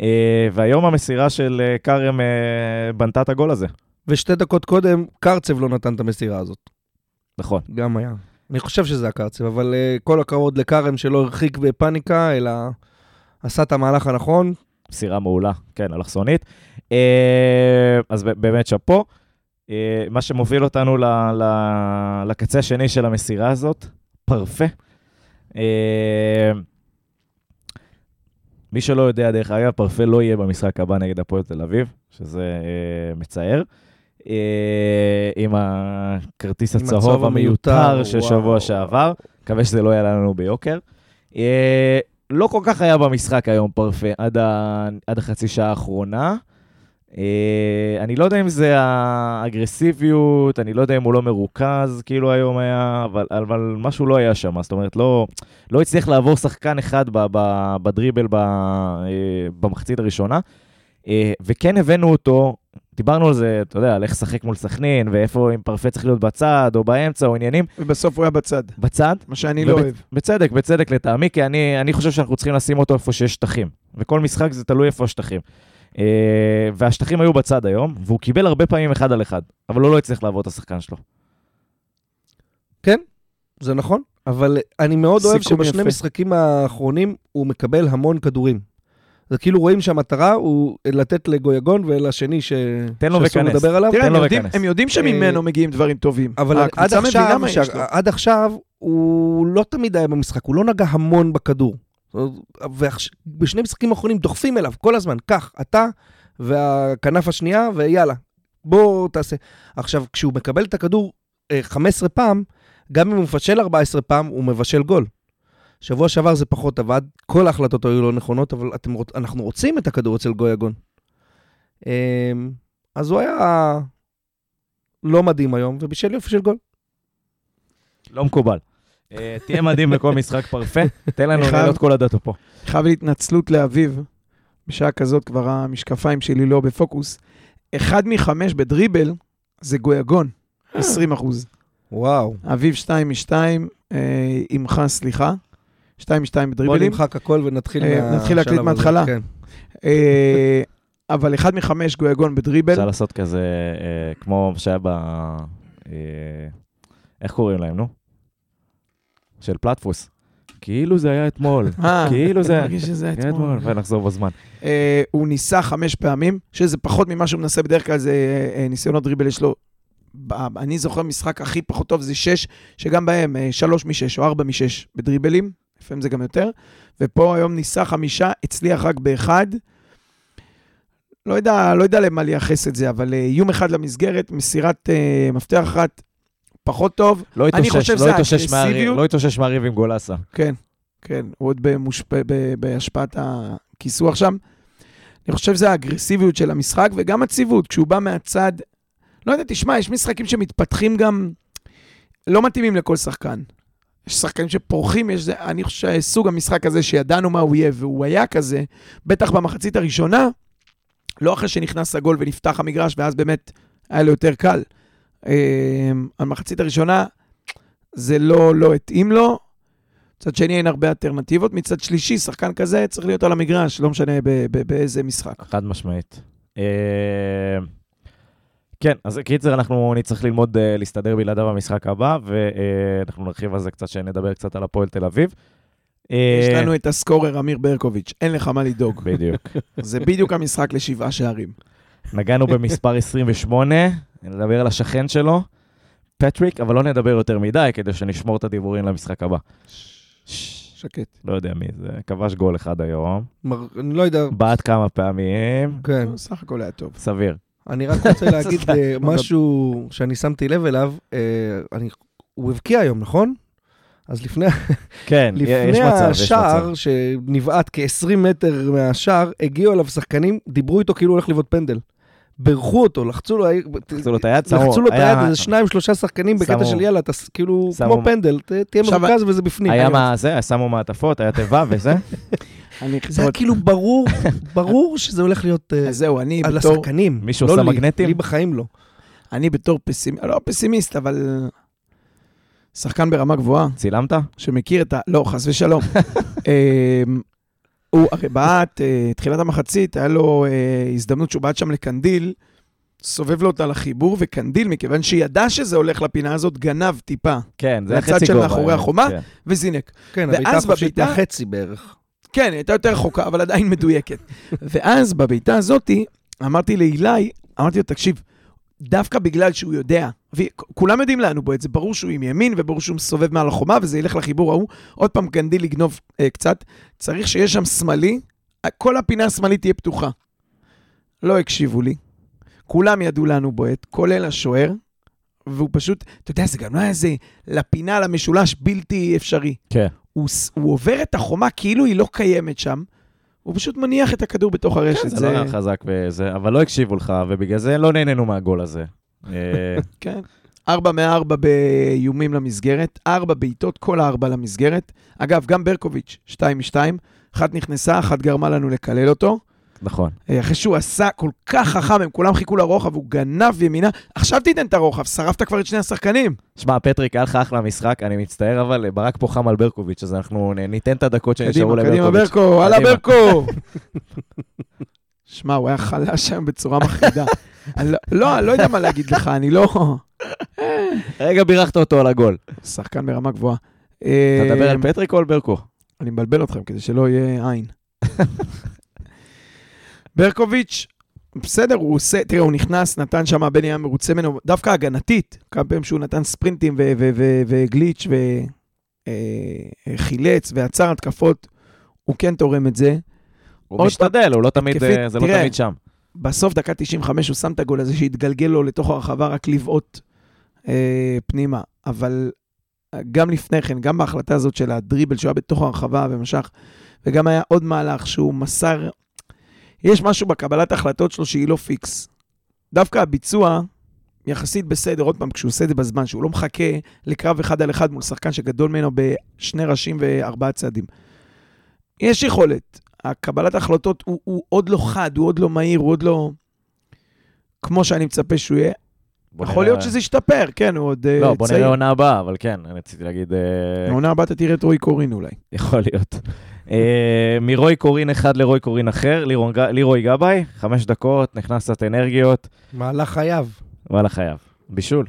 אה, והיום המסירה של אה, כרם אה, בנתה את הגול הזה.
ושתי דקות קודם, קרצב לא נתן את המסירה הזאת.
נכון.
גם היה. אני חושב שזה הקרצב, אבל כל הכבוד לכרם שלא הרחיק בפאניקה, אלא עשה את המהלך הנכון.
מסירה מעולה, כן, אלכסונית. אז באמת שאפו. אה, מה שמוביל אותנו ל- ל- לקצה השני של המסירה הזאת, פרפה. אה, מי שלא יודע, דרך אגב, פרפה לא יהיה במשחק הבא נגד הפועל תל אביב, שזה אה, מצער. עם הכרטיס הצהוב המיותר של שבוע. שעבר. מקווה שזה לא יעלה לנו ביוקר. לא כל כך היה במשחק היום פרפה עד, ה... עד החצי שעה האחרונה. אה, אני לא יודע אם זה האגרסיביות, אני לא יודע אם הוא לא מרוכז, כאילו היום היה, אבל, אבל משהו לא היה שם, זאת אומרת, לא, לא הצליח לעבור שחקן אחד ב, ב, בדריבל ב, אה, במחצית הראשונה, אה, וכן הבאנו אותו, דיברנו על זה, אתה יודע, על איך לשחק מול סכנין, ואיפה אם פרפה צריך להיות בצד, או באמצע, או עניינים,
ובסוף הוא היה בצד,
בצד,
מה שאני לא
ובצ-
אוהב.
בצדק, בצדק לטעמי, כי אני, אני חושב שאנחנו צריכים לשים אותו איפה שיש שטחים. וכל משחק זה תלוי איפה השטחים. אה, והשטחים היו בצד היום, והוא קיבל הרבה פעמים אחד על אחד, אבל הוא לא הצליח לעבור את השחקן שלו.
זה נכון, אבל אני מאוד אוהב שבשני
יפה.
משחקים האחרונים הוא מקבל המון כדורים. זה כאילו רואים שהמטרה הוא לתת לגויגון ולשני ש...
תן לו
שאסור
וכנס.
לדבר עליו.
תראה,
תן
הם
לו
יודעים-
וכנס.
הם יודעים שממנו מגיעים דברים טובים.
אבל עד עכשיו. עד עכשיו הוא לא תמיד היה במשחק, הוא לא נגע המון בכדור. ובשני משחקים האחרונים דוחפים אליו כל הזמן, קח, אתה והכנף השנייה, ויאללה, בוא תעשה. עכשיו, כשהוא מקבל את הכדור אה, 15 פעם, גם אם הוא מפשל 14 פעם, הוא מבשל גול. שבוע שעבר זה פחות עבד, כל ההחלטות היו לא נכונות, אבל אתם, אנחנו רוצים את הכדור אצל גויגון. אה, אז הוא היה לא מדהים היום, ובישל יופי של גול.
לא מקובל. אה, תהיה מדהים בכל משחק פרפה, תן לנו. לעלות כל הדאטו פה.
חייב לי התנצלות לאביב, בשעה כזאת כבר המשקפיים שלי לא בפוקוס. אחד מחמש בדריבל זה גויגון, 20 אחוז.
וואו.
אביב 2 מ-2, עמך, סליחה. 2 מ-2
בוא
בדריבלים.
נמחק הכל ונתחיל
אה,
מהשלב
נתחיל להקליט
הזה.
מההתחלה.
כן.
אה, אבל אחד מחמש גויגון בדריבל.
אפשר לעשות כזה, אה, כמו שהיה ב... אה, איך קוראים להם, נו? של פלטפוס. כאילו זה היה אתמול.
אה,
כאילו זה-
שזה
כן,
אתמול.
ונחזור בזמן.
אה, הוא ניסה חמש פעמים, שזה פחות ממה שהוא מנסה בדרך כלל, זה אה, ניסיונות דריבל יש לו. אני זוכר משחק הכי פחות טוב זה שש, שגם בהם שלוש משש או ארבע משש בדריבלים, לפעמים זה גם יותר, ופה היום ניסה חמישה, הצליח רק באחד. לא יודע, לא יודע למה לייחס את זה, אבל איום אחד למסגרת, מסירת אה, מפתח אחת, פחות טוב.
לא התאושש, לא התאושש מהריב-. לא התאושש מהריב עם גולסה.
כן, כן, הוא עוד במושפ... ב... בהשפעת הכיסוח שם. אני חושב שזה האגרסיביות של המשחק, וגם הציוות, כשהוא בא מהצד. לא יודע, תשמע, יש משחקים שמתפתחים גם, לא מתאימים לכל שחקן. יש שחקנים שפורחים, יש זה, אני חושב שסוג המשחק הזה שידענו מה הוא יהיה, והוא היה כזה, בטח במחצית הראשונה, לא אחרי שנכנס הגול ונפתח המגרש, ואז באמת היה לו יותר קל. אה, המחצית הראשונה, זה לא, לא התאים לו. מצד שני, אין הרבה אלטרנטיבות. מצד שלישי, שחקן כזה צריך להיות על המגרש, לא משנה באיזה משחק.
חד משמעית. אה, כן, אז קיצר, אנחנו נצטרך ללמוד אה, להסתדר בלעדיו במשחק הבא, ואנחנו נרחיב על זה קצת, שנדבר קצת על הפועל תל אביב. אה,
יש לנו את הסקורר אמיר ברקוביץ', אין לך מה לדאוג.
בדיוק.
זה בדיוק המשחק לשבעה שערים.
נגענו במספר 28, נדבר על השכן שלו, פטריק, אבל לא נדבר יותר מדי, כדי שנשמור את הדיבורים למשחק הבא.
שקט.
לא יודע מי זה, כבש גול אחד היום,
מר- אני לא יודע,
בעט כמה פעמים,
כן.
סך הכל היה טוב.
סביר.
אני רק רוצה להגיד אה, משהו שאני שמתי לב אליו. אה, אני- הוא הבקיע היום, נכון? אז לפני
כן,
לפני
מצב.
השער, שנבעט כ-20 מטר מהשער, הגיעו אליו שחקנים, דיברו איתו כאילו הולך לבעוט פנדל. בירכו אותו, לחצו לו,
לחצו לו את היד, שמו...
לחצו לו את היד, איזה שניים, שלושה שחקנים בקטע של יאללה, אתה כאילו,
שמו-
כמו פנדל, ת- תהיה מרוכז וזה בפנים.
היה מה זה, שמו מעטפות, היה תיבה וזה.
זה היה כאילו ברור, ברור שזה הולך להיות אה,
אז זהו, אני
על
בתור,
השחקנים.
מישהו
לא
עושה
לי,
מגנטים?
לי בחיים לא.
אני בתור פסימיסט, לא פסימיסט, אבל שחקן ברמה גבוהה,
צילמת?
שמכיר את ה... לא, חס ושלום. הוא הרי בעט, אה, תחילת המחצית, היה לו אה, הזדמנות שהוא בעט שם לקנדיל, סובב לו אותה לחיבור, וקנדיל, מכיוון שידע שזה הולך לפינה הזאת, גנב טיפה,
כן, זה היה
לצד
חצי
של
גובה.
מאחורי
האמת,
החומה?
כן.
וזינק.
כן,
ואז
הבעיטה החופשית
בבעיטה-
מהחצי בערך.
כן, היא הייתה יותר רחוקה, אבל עדיין מדויקת. ואז בבעיטה הזאתי, אמרתי לאילי, אמרתי לו, תקשיב, דווקא בגלל שהוא יודע, וכולם יודעים לאן הוא בועט, זה ברור שהוא עם ימין, וברור שהוא מסובב מעל החומה, וזה ילך לחיבור ההוא, עוד פעם גנדיל לגנוב אה, קצת, צריך שיש שם שמאלי, כל הפינה השמאלית תהיה פתוחה. לא הקשיבו לי, כולם ידעו לאן הוא בועט, כולל השוער, והוא פשוט, אתה יודע, זה גם לא היה איזה לפינה, למשולש, בלתי אפשרי.
כן.
הוא, הוא עובר את החומה כאילו היא לא קיימת שם, הוא פשוט מניח את הכדור בתוך הרשת.
כן, זה לא היה חזק וזה, אבל לא הקשיבו לך, ובגלל זה לא נהנינו מהגול הזה. אה,
כן. ארבע מארבע באיומים למסגרת, ארבע בעיטות, כל הארבע למסגרת. אגב, גם ברקוביץ', שתיים משתיים, אחת נכנסה, אחת גרמה לנו לקלל אותו.
נכון.
אה, אחרי שהוא עשה כל כך חכם, הם כולם חיכו לרוחב, הוא גנב ימינה. עכשיו תיתן את הרוחב, שרפת כבר את שני השחקנים.
שמע, פטריק, היה לך אחלה משחק, אני מצטער, אבל ברק פה חם על ברקוביץ', אז אנחנו ניתן את הדקות שנשארו
קדימה, קדימה,
לברקוביץ'.
ברקו, הלאה. ברקו. שמע, הוא היה חלש היום בצורה מחרידה. לא- לא, אני לא יודע מה להגיד לך, אני לא...
רגע בירכת אותו על הגול.
שחקן ברמה גבוהה.
אתה מדבר על
אה,
פטריק או על ברקו?
אני מבלבל אתכם כדי שלא יהיה עין. ברקוביץ', בסדר, הוא עושה, תראה, הוא נכנס, נתן שם, בני היה מרוצה ממנו, דווקא הגנתית, כמה פעמים שהוא נתן ספרינטים וגליץ' וחילץ ועצר התקפות, הוא כן תורם את זה.
הוא משתדל, הוא לא תמיד,
התקפית,
אה, זה לא
תראה.
תמיד שם.
בסוף, דקה 95, הוא שם את הגול הזה שהתגלגל לו לתוך הרחבה רק לבעוט אה, פנימה. אבל גם לפני כן, גם בהחלטה הזאת של הדריבל שהוא היה בתוך הרחבה ומשך, וגם היה עוד מהלך שהוא מסר... יש משהו בקבלת ההחלטות שלו שהיא לא פיקס. דווקא הביצוע יחסית בסדר, עוד פעם, כשהוא עושה את זה בזמן, שהוא לא מחכה לקרב אחד על אחד מול שחקן שגדול ממנו בשני ראשים וארבעה צעדים. יש יכולת. הקבלת ההחלטות הוא, הוא עוד לא חד, הוא עוד לא מהיר, הוא עוד לא... כמו שאני מצפה שהוא יהיה. יכול
נראה-
להיות שזה ישתפר, כן, הוא עוד אה,
לא, בוא
צעיר.
נראה עונה הבאה, אבל כן, אני רציתי להגיד, אה,
העונה הבאה אתה תראה את רועי קורין אולי.
יכול להיות. אה, מרוי קורין אחד לרוי קורין אחר, לירוי גבאי, חמש דקות, נכנס קצת אנרגיות,
מהלך חייו.
וואלה חייב. בישול.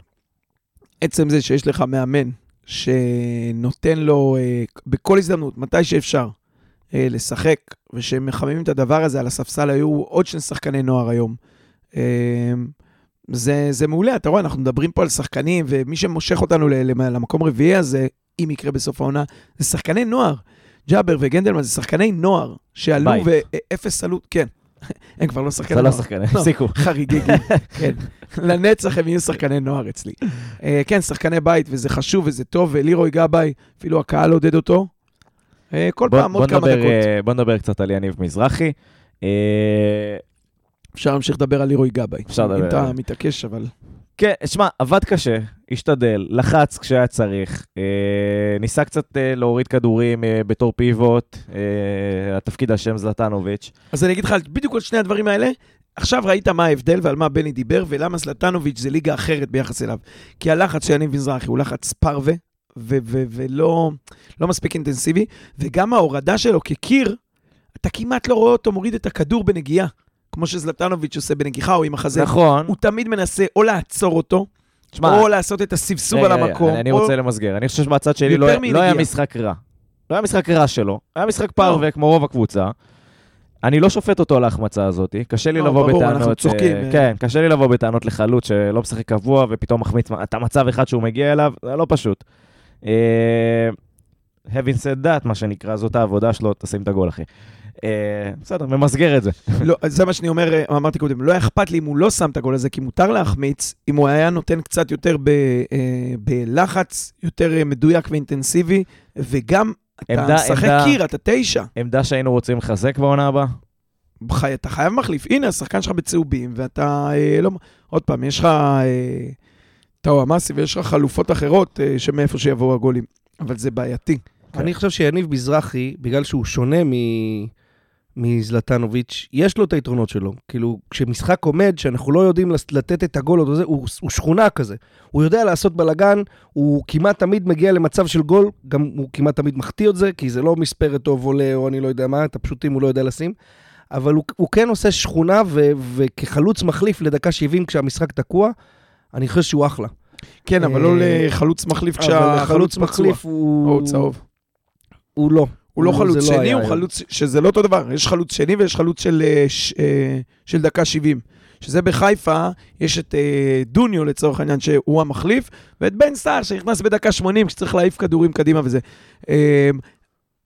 עצם זה שיש לך מאמן שנותן לו אה, בכל הזדמנות, מתי שאפשר, אה, לשחק, ושמחממים את הדבר הזה, על הספסל היו עוד שני שחקני נוער היום. זה, זה מעולה, אתה רואה, אנחנו מדברים פה על שחקנים, ומי שמושך אותנו למקום רביעי הזה, אם יקרה בסוף העונה, זה שחקני נוער. ג'אבר וגנדלמן זה שחקני נוער, שעלו. ואפס עלות, כן. הם כבר לא שחקני
זה לא
נוער.
שחקן, הפסיקו.
חריגי גיל, כן. לנצח הם יהיו שחקני נוער אצלי. אה, כן, שחקני בית, וזה חשוב וזה טוב, ולירוי גבאי, אפילו הקהל עודד אותו. אה, כל פעם עוד כמה דקות.
אה, בוא נדבר קצת על יניב מזרחי.
אפשר להמשיך לדבר על לירוי גבאי.
אפשר לדבר
אם אתה. מתעקש, אבל...
כן, שמע, עבד קשה, השתדל, לחץ כשהיה צריך, אה, ניסה קצת אה, להוריד כדורים אה, בתור פיבוט, אה, התפקיד על שם זלטנוביץ'.
אז אני אגיד לך בדיוק על שני הדברים האלה. עכשיו ראית מה ההבדל ועל מה בני דיבר, ולמה זלטנוביץ' זה ליגה אחרת ביחס אליו. כי הלחץ של יניב מזרחי הוא לחץ פרווה, ו- ו- ולא לא מספיק אינטנסיבי, וגם ההורדה שלו כקיר, אתה כמעט לא רואה אותו מוריד את הכדור בנגיעה, כמו שזלטנוביץ' עושה בנגיחה או עם החזה.
נכון.
הוא תמיד מנסה או לעצור אותו,
שמע,
או לעשות את הסבסוב על המקום.
אני- אני
או-
רוצה למסגר. אני חושב שבצד שלי לא. לא היה משחק רע. לא היה משחק רע שלו, היה משחק פרווה כמו רוב הקבוצה. אני לא שופט אותו על ההחמצה הזאת, קשה לי
לא,
לבוא
ברור,
בטענות...
אנחנו צוחקים,
אה,
אה.
כן, קשה לי לבוא בטענות לחלוץ שלא משחק קבוע ופתאום מחמיץ את המצב אחד שהוא מגיע אליו, זה לא פשוט. Having said that, מה שנקרא, זאת העבודה שלו, תשים את הגול, אחי. אה, בסדר, ממסגר את זה.
לא, זה מה שאני אומר, אה, אמרתי קודם, לא היה אכפת לי אם הוא לא שם את הגול הזה, כי מותר להחמיץ, אם הוא היה נותן קצת יותר ב, אה, בלחץ, יותר מדויק ואינטנסיבי, וגם אתה משחק קיר, אתה תשע.
עמדה שהיינו רוצים לחזק בעונה הבאה?
חי, אתה חייב מחליף. הנה, השחקן שלך בצהובים, ואתה אה, לא... עוד פעם, יש לך אה, טאו אמאסי ויש לך חלופות אחרות אה, שמאיפה שיבואו הגולים, אבל זה בעייתי.
אני חושב שיניב מזרחי, בגלל שהוא שונה מ... מזלטנוביץ', יש לו את היתרונות שלו. כאילו, כשמשחק עומד, שאנחנו לא יודעים לתת את הגול, הוא, הוא שכונה כזה. הוא יודע לעשות בלאגן, הוא כמעט תמיד מגיע למצב של גול, גם הוא כמעט תמיד מחטיא את זה, כי זה לא מספרת או וולה או אני לא יודע מה, את הפשוטים הוא לא יודע לשים. אבל הוא, הוא כן עושה שכונה, ו, וכחלוץ מחליף לדקה 70 כשהמשחק תקוע, אני חושב שהוא אחלה.
כן, אבל
אה,
לא לחלוץ מחליף כשהחלוץ.
מחליף הוא...
או צהוב.
הוא לא.
הוא לא חלוץ
לא
שני, הוא. חלוץ, שזה לא אותו דבר. יש חלוץ שני ויש חלוץ של, אה, ש- אה, של דקה 70. שזה בחיפה, יש את אה, דוניו לצורך העניין, שהוא המחליף, ואת בן סער שנכנס בדקה 80, שצריך להעיף כדורים קדימה וזה. אה,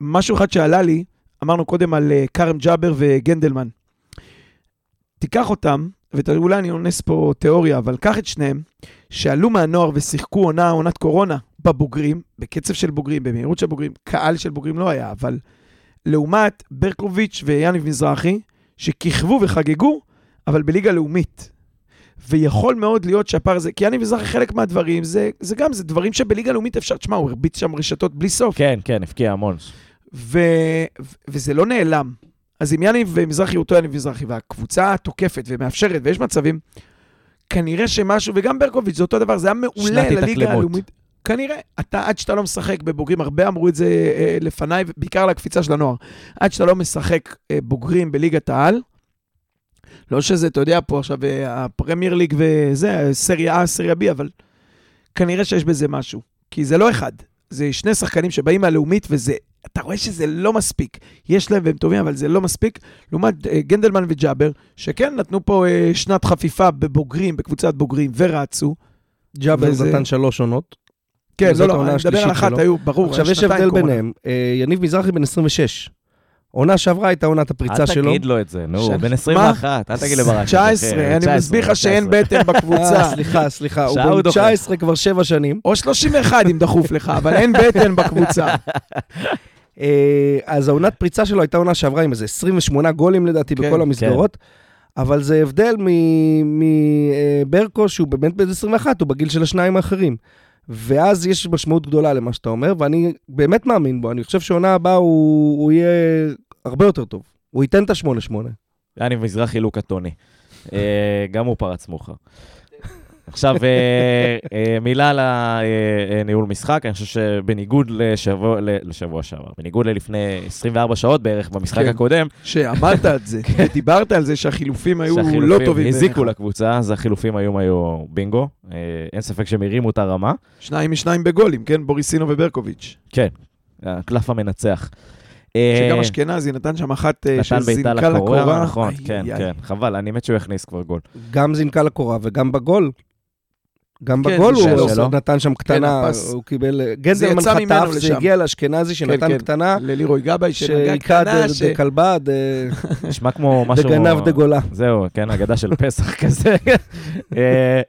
משהו אחד שעלה לי, אמרנו קודם על אה, כרם ג'אבר וגנדלמן. תיקח אותם, ואולי אני אונס פה תיאוריה, אבל קח את שניהם, שעלו מהנוער ושיחקו עונה, עונת קורונה, בבוגרים, בקצב של בוגרים, במהירות של בוגרים, קהל של בוגרים לא היה, אבל לעומת ברקוביץ' ויאניב מזרחי, שכיכבו וחגגו, אבל בליגה לאומית. ויכול מאוד להיות שהפער הזה, כי יאניב מזרחי חלק מהדברים, זה, זה גם, זה דברים שבליגה לאומית אפשר, תשמע, הוא הרביץ שם רשתות בלי סוף.
כן, כן, הבקיע המון.
ו... ו- וזה לא נעלם. אז אם יניב מזרחי הוא אותו יניב מזרחי, והקבוצה תוקפת ומאפשרת, ויש מצבים, כנראה שמשהו, וגם ברקוביץ' זה אותו דבר, זה היה מעולה לליגה. הלאומית. כנראה, אתה, עד שאתה לא משחק בבוגרים, הרבה אמרו את זה אה, לפניי, בעיקר על הקפיצה של הנוער, עד שאתה לא משחק אה, בוגרים בליגת העל, לא שזה, אתה יודע, פה עכשיו אה, הפרמייר ליג וזה, סריה A, סריה B, אבל כנראה שיש בזה משהו. כי זה לא אחד, זה שני שחקנים שבאים מהלאומית, וזה, אתה רואה שזה לא מספיק. יש להם והם טובים, אבל זה לא מספיק. לעומת אה, גנדלמן וג'אבר, שכן נתנו פה אה, שנת חפיפה בבוגרים, בקבוצת בוגרים, ורצו.
ג'אבר
וזה-
נתן שלוש עונות.
כן,
זאת
לא, לא, אני מדבר על אחת. היו, ברור,
עכשיו, יש הבדל. ביניהם. אה, יניב מזרחי בן 26. עונה שעברה הייתה עונת הפריצה
אל
שלו.
תגיד לו את זה, נו, בן
מה?
21, אל תגיד לברק.
19, אני מסביר לך שאין בטן בקבוצה.
אה, סליחה, סליחה, הוא בן
דוחה.
19 כבר שבע שנים.
או 31 אם דחוף לך, אבל אין בטן בקבוצה.
אה, אז העונת פריצה שלו הייתה עונה שעברה עם איזה 28 גולים לדעתי
כן,
בכל המסגרות. אבל זה הבדל מברקו, שהוא באמת בן 21, הוא בגיל של השניים האחרים. ואז יש משמעות גדולה למה שאתה אומר, ואני באמת מאמין בו. אני חושב שעונה הבאה הוא, הוא יהיה הרבה יותר טוב. הוא ייתן את ה-8-8.
יאני מזרחי לוקה טוני. אה, גם הוא פרץ מאוחר. עכשיו, אה, אה, מילה על הניהול משחק, אני חושב שבניגוד לשבוע, לשבוע שעבר, בניגוד ללפני 24 שעות בערך במשחק
כן.
הקודם,
שעמדת על זה, ודיברת על זה שהחילופים היו
שהחילופים
לא טובים.
הזיקו
בעיניך.
לקבוצה, אז החילופים היום היו בינגו. אה, אין ספק שהם הרימו את הרמה.
שניים משניים בגולים, כן? בוריסינו וברקוביץ'.
כן, הקלף המנצח. אה,
שגם אשכנזי נתן שם אחת אה,
נתן
שזינקה
בעיטה לקורה,
לקורה.
נכון,
איי,
כן,
איי,
כן. חבל, אני מת שהוא יכניס כבר גול.
גם זינקה לקורה וגם בגול. גם
כן,
בגול הוא
שלו.
עושה- נתן שם קטנה,
הפס.
הוא קיבל... גנדלמן חטף, זה
לשם.
הגיע לאשכנזי שנתן
כן.
קטנה,
ללירוי גבאי שנגע
שהיכה
קטנה, ש...
דכלבה,
נשמע כמו משהו...
דגנב דגולה.
זהו, כן, אגדה של פסח כזה. אה,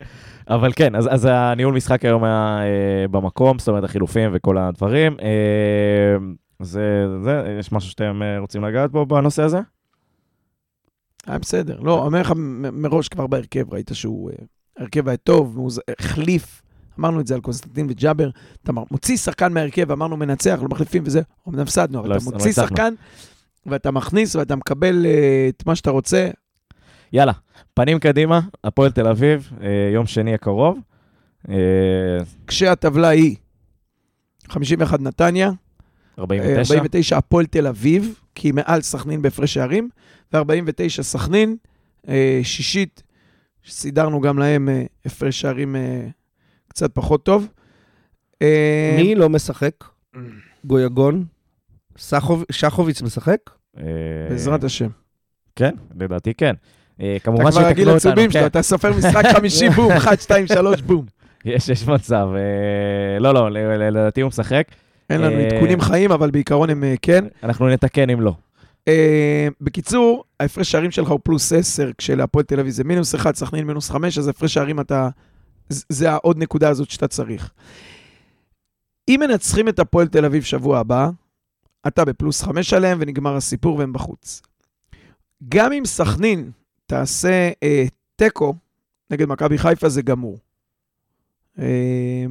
אבל כן, אז, אז הניהול משחק היום היה אה, במקום, זאת אומרת, החילופים וכל הדברים. אה, זה, זה, יש משהו שאתם אה, רוצים לגעת בו בנושא הזה?
היה בסדר. לא, אומר לך מראש כבר בהרכב, ראית שהוא... ההרכב היה טוב, הוא החליף, אמרנו את זה על קונסטנטין וג'אבר, אתה מוציא שחקן מההרכב, אמרנו מנצח, לא מחליפים וזה, אמנם הפסדנו, אבל
לא
אתה מוציא. שחקן, ואתה מכניס ואתה מקבל אה, את מה שאתה רוצה.
יאללה, פנים קדימה, הפועל תל אביב, אה, יום שני הקרוב. אה,
כשהטבלה היא 51 נתניה,
49.
49 הפועל תל אביב, כי היא מעל סכנין בהפרש שערים, ו-49 סכנין, שישית, סידרנו גם להם אה, הפרש שערים אה, קצת פחות טוב. אה,
מי לא משחק? גויגון? שחוביץ משחק?
בעזרת השם.
כן, לדעתי כן. אה,
אתה
כמובן
כבר רגיל
אותנו.
לצהובים שלו,
כן,
אתה סופר משחק חמישי, בום, 1, 2, 3, בום.
יש, יש מצב. לא, לא, לדעתי הוא משחק.
אין לנו עדכונים חיים, אבל בעיקרון הם כן.
אנחנו נתקן אם לא.
אה, בקיצור, ההפרש שערים שלך הוא פלוס 10, כשלהפועל תל אביב זה מינוס 1, סכנין מינוס 5, אז הפרש שערים אתה... זה העוד נקודה הזאת שאתה צריך. אם מנצחים את הפועל תל אביב שבוע הבא, אתה בפלוס 5 עליהם ונגמר הסיפור והם בחוץ. גם אם סכנין תעשה אה, תיקו נגד מכבי חיפה, זה גמור. אה,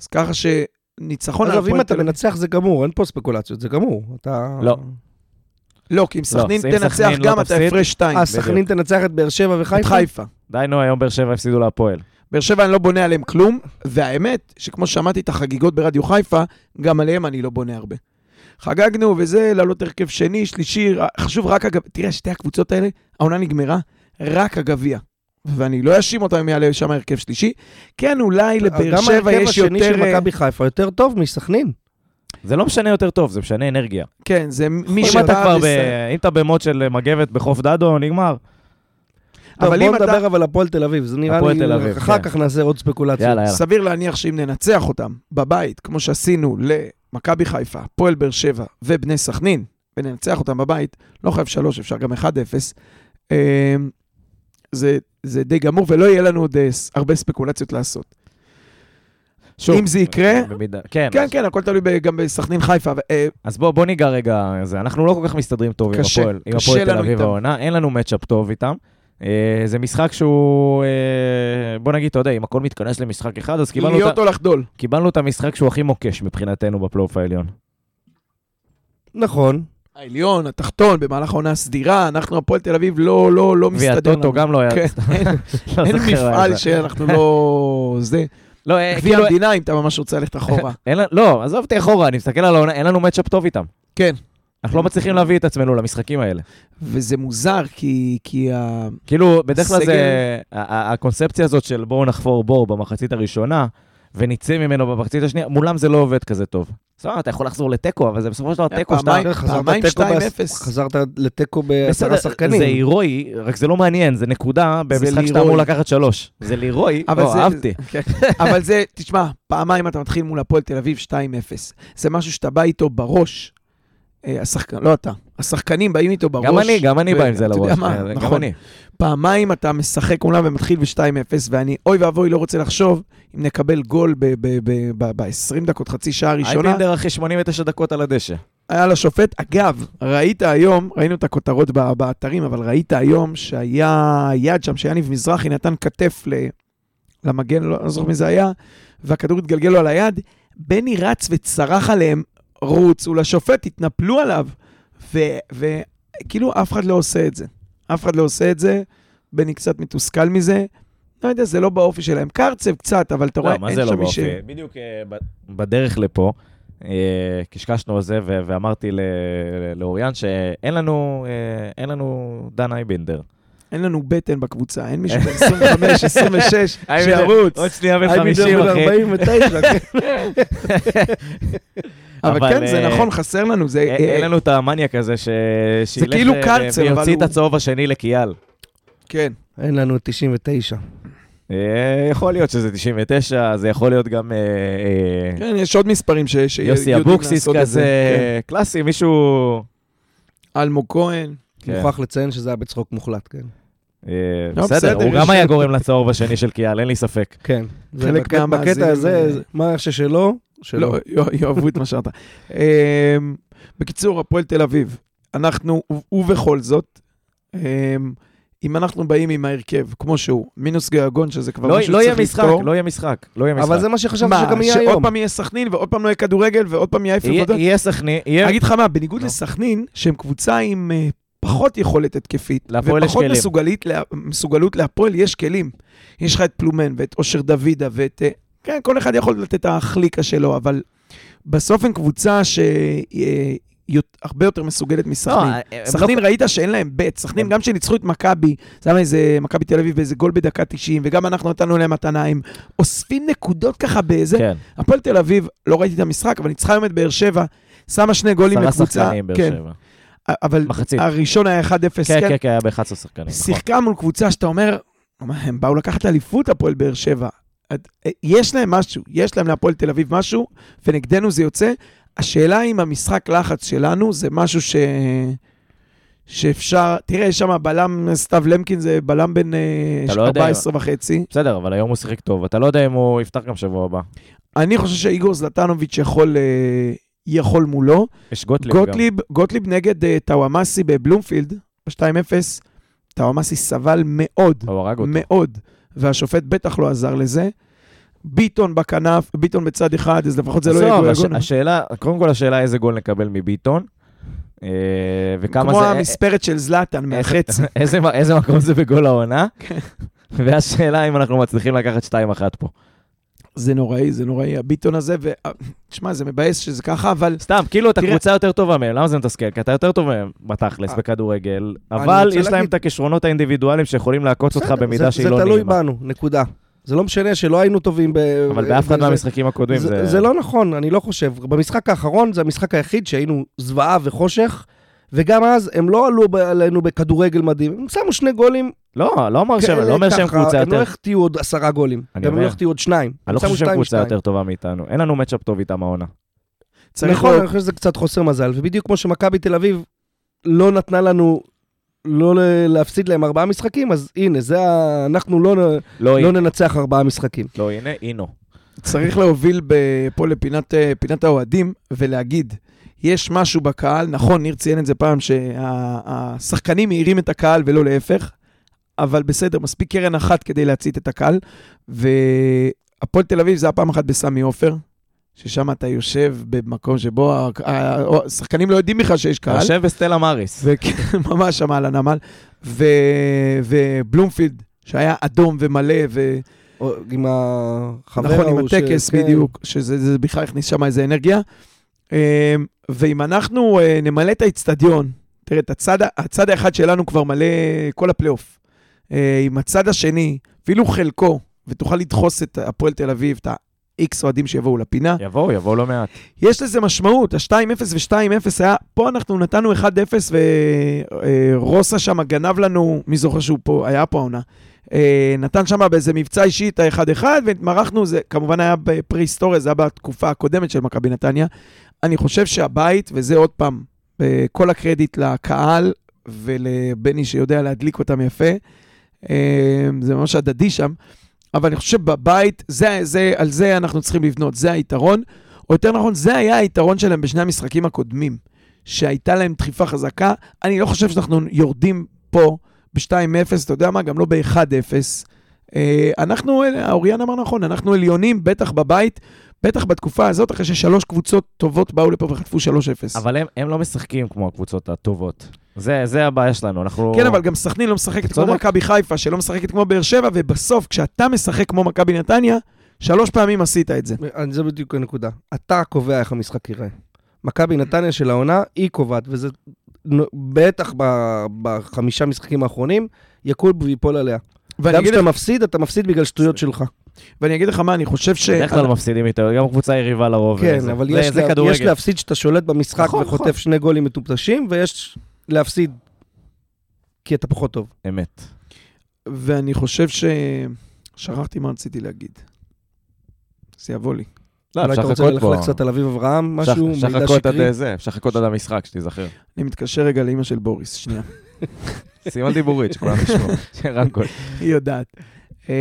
אז ככה שניצחון
אגב, אם אתה. מנצח זה גמור, אין פה ספקולציות, זה גמור. אתה...
לא.
לא, כי אם סכנין
אם
תנצח
סכנין לא
גם, אתה הפרש 2.
אה, סכנין תנצח את באר שבע
את
וחיפה?
חיפה.
די, נו, היום באר שבע הפסידו להפועל.
באר שבע אני לא בונה עליהם כלום, והאמת, שכמו ששמעתי את החגיגות ברדיו חיפה, גם עליהם אני לא בונה הרבה. חגגנו וזה, לעלות הרכב שני, שלישי, חשוב רק הגביע. תראה, שתי הקבוצות האלה, העונה נגמרה, רק הגביע. ואני לא אאשים אותם אם יעלה שם הרכב שלישי. כן, אולי לבאר
גם
שבע
ההרכב
יש
השני
יותר...
של
אה,
מכבי חיפה יותר טוב מסכנין.
זה לא משנה יותר טוב, זה משנה אנרגיה.
כן, זה מי
אם. אתה כבר ב... אם אתה במוד של מגבת בחוף דדו, נגמר.
טוב,
אבל אם אתה...
נדבר אבל הפועל תל אביב, זה נראה
הפועל
לי,
תל אביב,
אחר
כן.
כך נעשה עוד ספקולציות.
יאללה, יאללה.
סביר להניח שאם ננצח אותם בבית, כמו שעשינו למכבי חיפה, פועל באר שבע ובני סכנין, וננצח אותם בבית, לא חייב שלוש, אפשר גם 1-0, אה, זה, זה די גמור, ולא יהיה לנו עוד אה, הרבה ספקולציות לעשות.
שוב,
אם זה יקרה,
במידה- כן,
כן,
אז-
כן, הכל תלוי גם בסכנין חיפה. ו- אה,
אז בוא, בוא ניגע רגע, זה, אנחנו לא כל כך מסתדרים טוב עם
קשה,
הפועל, עם הפועל תל אביב. העונה, אין לנו מצ'אפ טוב איתם. אה, זה משחק שהוא, אה, בוא נגיד, אתה יודע, אם הכל מתכנס למשחק אחד, אז קיבלנו,
להיות
את,
או לחדול.
קיבלנו את המשחק שהוא הכי מוקש מבחינתנו בפלייאוף העליון.
נכון.
העליון, התחתון, במהלך העונה הסדירה, אנחנו, הפועל תל אביב, לא, לא, לא מסתדר.
והטוטו גם לא היה...
כן, אין-
לא
אין מפעל. שאנחנו לא... זה.
לא, אה,
גביע
כאילו,
המדינה, אם אתה ממש רוצה ללכת אחורה.
לא, עזוב אותי אחורה, אני מסתכל על העונה, אין לנו מצ'אפ טוב איתם.
כן.
אנחנו לא מצליחים להביא את עצמנו למשחקים האלה.
וזה מוזר, כי, כי ה...
כאילו, בדרך כלל זה... הקונספציה הזאת של בואו נחפור בור במחצית הראשונה, ונצא ממנו במחצית השנייה, מולם זה לא עובד כזה טוב. סבבה, אתה יכול לחזור לתיקו, אבל זה בסופו של דבר תיקו שאתה...
פעמיים-
חזרת
פעמיים
תיקו
2-0.
בעש- חזרת לתיקו בעשרה
בסדר,
שחקנים.
זה הירואי, רק זה לא מעניין, זה נקודה במשחק שאתה. אמור לקחת שלוש. זה לירואי,
אבל
לא,
זה-
אהבתי.
כן. אבל זה, תשמע, פעמיים אתה מתחיל מול הפועל תל אביב 2-0. זה משהו שאתה בא איתו בראש. אה, השחקן, לא אתה, השחקנים באים איתו בראש.
גם אני, גם אני בא עם זה לראש. כן, גם
נכון. פעמיים אתה משחק מולם ומתחיל ב-2-0, ואני, אוי ואבוי, לא רוצה לחשוב אם נקבל גול ב-20 דקות, חצי שעה ראשונה.
אייבינדר אחרי 89 דקות על הדשא.
היה לשופט. אגב, ראית היום, ראינו את הכותרות באתרים, אבל ראית היום שהיה יד שם, שיניב מזרחי נתן כתף ל- למגן, לא לא זוכר מי זה היה, והכדור התגלגל לו על היד. בני רץ וצרח עליהם, רוצו לשופט, התנפלו עליו. וכאילו אף אחד לא עושה את זה. אף אחד לא עושה את זה, בני קצת מתוסכל מזה. לא יודע, זה לא באופי שלהם. קרצב קצת, אבל אתה רואה,
לא, מה
אין
זה לא
שם מי ש...
באופי? בדיוק אה, בדרך לפה, אה, קשקשנו על זה, ואמרתי ל- לאוריאן שאין לנו אה, לנו דן אייבינדר.
אין לנו בטן בקבוצה, אין מישהו בן 25, 26,
אייבינדר,
שירוץ.
עוד שנייה בן
אייבינדר
50,
בן
אחי.
49, כן.
אבל
אבל,
כן, זה
אה,
נכון, חסר לנו.
אין
אה,
אין לנו את המניאק הזה ש- שילך
כאילו אבל
ויוציא את הצהוב השני לקיאל.
כן.
אין לנו 99.
אה, יכול להיות שזה 99, זה יכול להיות גם אה, אה,
כן, יש עוד מספרים ש- שיודעים
יוסי אבוקסיס
לעשות את זה.
כזה,
כן.
קלאסי, מישהו...
אלמוג כהן.
מוכרח לציין שזה היה בצחוק מוחלט, כן.
אה,
לא,
בסדר,
בסדר,
הוא גם היה גורם לצהוב השני של קיאל, אין לי ספק.
כן.
חלק
בקטע- הזה,
אה,
זה- מה ששלו, שלו.
לא, יא- יאהבו את מה שאמרת. אמ, בקיצור, הפועל תל אביב, אנחנו, ו- ובכל זאת, אם אנחנו באים עם ההרכב כמו שהוא, מינוס גויגון, שזה כבר
לא
משהו
לא
שצריך
משחק,
לפתור,
לא יהיה משחק, לא יהיה משחק.
אבל זה מה שחשבתי
מה,
שגם יהיה
שעוד
היום.
פעם יהיה סכנין, ועוד פעם לא יהיה כדורגל, ועוד פעם יהיה אפילו
יהיה סכנין, יהיה...
אגיד לך מה, בניגוד. לסכנין, שהם קבוצה עם אה, פחות יכולת התקפית, ופחות. מסוגלית, לה- מסוגלות להפועל, יש כלים. יש לך את פלומן ואת אושר דוידה ואת... אה, כן, כל אחד יכול לתת את החליקה שלו, אבל בסוף הם קבוצה שהרבה יותר מסוגלת
לא,
מסכנין.
הם לא-
סכנין ראית שאין להם בית, סכנין גם שניצחו את מכבי, זה היה איזה מכבי תל אביב באיזה גול בדקה 90, וגם אנחנו נתנו להם מתנה, הם אוספים נקודות ככה באיזה...
כן,
הפועל תל אביב, לא ראיתי את המשחק, אבל ניצחה היום את באר שבע, שמה שני גולים
עשרה
לקבוצה.
שחקנים, באר
כן,
שבע.
אבל
מחצית.
הראשון היה 1-0,
כן,
כן.
כן, כן, היה ב-11 שחקנים. נכון.
שיחקה מול קבוצה שאתה אומר, הם באו לקחת אליפות הפועל באר שבע. את- יש להם משהו, יש להם להפועל תל אביב משהו, ונגדנו זה יוצא. השאלה אם המשחק לחץ שלנו זה משהו ש... שאפשר, תראה, יש שם בלם, סתיו למקין זה בלם בן אה,
אתה לא.
14 וחצי.
בסדר, אבל היום הוא שיחק טוב, אתה לא יודע אם הוא יפתח גם שבוע הבא.
אני חושב שאיגור זלטנוביץ' יכול, אה, יכול מולו.
יש גוטליב גם.
גוטליב, גוטליב נגד אה, טאוואמאסי בבלומפילד, ב-2-0, טאוואמאסי סבל מאוד. מאוד, והשופט בטח לא עזר לזה. ביטון בכנף, ביטון בצד אחד, אז לפחות זה לא יהיה
עזוב, הש-. השאלה, קודם כל השאלה איזה גול נקבל מביטון, אה, וכמה
כמו
זה...
המספרת של זלאטן מהחצי.
איזה, איזה מקום זה בגול העונה, והשאלה אם אנחנו מצליחים לקחת 2-1 פה.
זה נוראי, זה נוראי, הביטון הזה, ו... תשמע, זה מבאס שזה ככה, אבל
סתם, כאילו אתה קבוצה יותר טובה מהם, למה זה מתסכל? כי אתה יותר טוב מהם בתכלס
אה,
בכדורגל, אבל יש להם את הכישרונות האינדיבידואליים שיכולים לעקוץ אותך במידה
זה-
שהיא לא
זה תלוי
נעימה.
בנו, נקודה. זה לא משנה שלא היינו טובים ב...
אבל באף אחד. מהמשחקים הקודמים
זה...
זה
לא נכון, אני לא חושב. במשחק האחרון זה המשחק היחיד שהיינו זוועה וחושך, וגם אז הם לא עלו עלינו בכדורגל מדהים. הם שמו שני גולים.
לא, לא אומר שהם,
כאלה
לא אומר שהם קבוצה
הם לא
יותר...
החטיאו עוד עשרה גולים. גם הם
אומר.
לא החטיאו עוד שניים.
אני לא חושב שהם קבוצה. יותר טובה מאיתנו. אין לנו מצ'אפ טוב איתם העונה.
נכון. אני חושב שזה קצת חוסר מזל. ובדיוק כמו שמכבי תל אביב לא נתנה לנו לא להפסיד להם ארבעה משחקים, אז הנה, זה ה... אנחנו לא,
לא,
לא ננצח ארבעה משחקים.
לא, הנה, אינו.
צריך להוביל פה לפינת אה, האוהדים ולהגיד, יש משהו בקהל, נכון, ניר ציין את זה פעם, שהשחקנים מאירים את הקהל ולא להפך, אבל בסדר, מספיק קרן אחת כדי להצית את הקהל, והפועל תל אביב זה היה פעם אחת בסמי עופר, ששם אתה יושב במקום שבו השחקנים לא יודעים בכלל שיש קהל.
יושב בסטלה מאריס.
וכן, ממש שם על הנמל, ו... ובלומפילד, שהיה אדום ומלא, ו...
או עם החבר
נכון, עם
ההוא ש-
הטקס
כן.
בדיוק, שזה זה בכלל הכניס שם איזה אנרגיה. אה, ואם אנחנו אה, נמלא את האיצטדיון, תראה, את הצד, הצד האחד שלנו כבר מלא כל הפלייאוף. אה, עם הצד השני, אפילו חלקו, ותוכל לדחוס את הפועל תל אביב, את ה-X אוהדים שיבואו לפינה,
יבואו, יבואו לא מעט.
יש לזה משמעות, ה-2-0 ו-2-0 היה, פה אנחנו נתנו 1-0 ורוסה שם גנב לנו, מי זוכר שהוא פה, היה פה העונה. אה, נתן שם באיזה מבצע אישי את ה-1-1 והתמרחנו, זה כמובן היה בפרה-היסטוריה, זה היה בתקופה הקודמת של מכבי נתניה. אני חושב שהבית, וזה עוד פעם, אה, כל הקרדיט לקהל ולבני שיודע להדליק אותם יפה, אה, זה ממש הדדי שם, אבל אני חושב שבבית, זה, זה, על זה אנחנו צריכים לבנות, זה היתרון. או יותר נכון, זה היה היתרון שלהם בשני המשחקים הקודמים, שהייתה להם דחיפה חזקה. אני לא חושב שאנחנו יורדים פה ב-2-0, אתה יודע מה? גם לא ב-1-0. אה, אנחנו, האוריאן אמר נכון, אנחנו עליונים, בטח בבית, בטח בתקופה הזאת, אחרי ששלוש קבוצות טובות באו לפה וחטפו 3-0.
אבל הם, הם לא משחקים כמו הקבוצות הטובות. זה, זה הבעיה שלנו, אנחנו...
כן, אבל גם סכנין לא משחקת כמו. מכבי חיפה, שלא משחקת כמו באר שבע, ובסוף, כשאתה משחק כמו מכבי נתניה, שלוש פעמים עשית את זה.
אני- זה בדיוק הנקודה. אתה קובע איך המשחק ייראה. מכבי נתניה של העונה, היא קובעת, וזה בטח בחמישה משחקים האחרונים, יקול ויפול עליה. גם כשאתה מפסיד, אתה מפסיד בגלל שטויות שלך.
ואני אגיד לך מה, אני חושב ש...
בדרך כלל מפסידים איתו, גם קבוצה יריבה לרוב.
כן. אבל יש להפסיד שאתה שולט במשחק
נכון,
וחוטף
נכון.
שני גולים מטופשים, ויש להפסיד כי אתה פחות טוב.
אמת.
ואני חושב ש... שכחתי מה רציתי להגיד. זה יבוא לי.
לא,
אולי
אפשר
אתה רוצה
לחכות פה.
ללכת קצת על אביב אברהם, משהו,
אפשר
מידע
לחכות עד
שקרי?
זה, אפשר לחכות עד המשחק, שתיזכר.
אני מתקשר רגע לאימא של בוריס, שנייה.
סימן דיבורית, שכולם ישמעו. רמקול.
היא יודעת. אמ,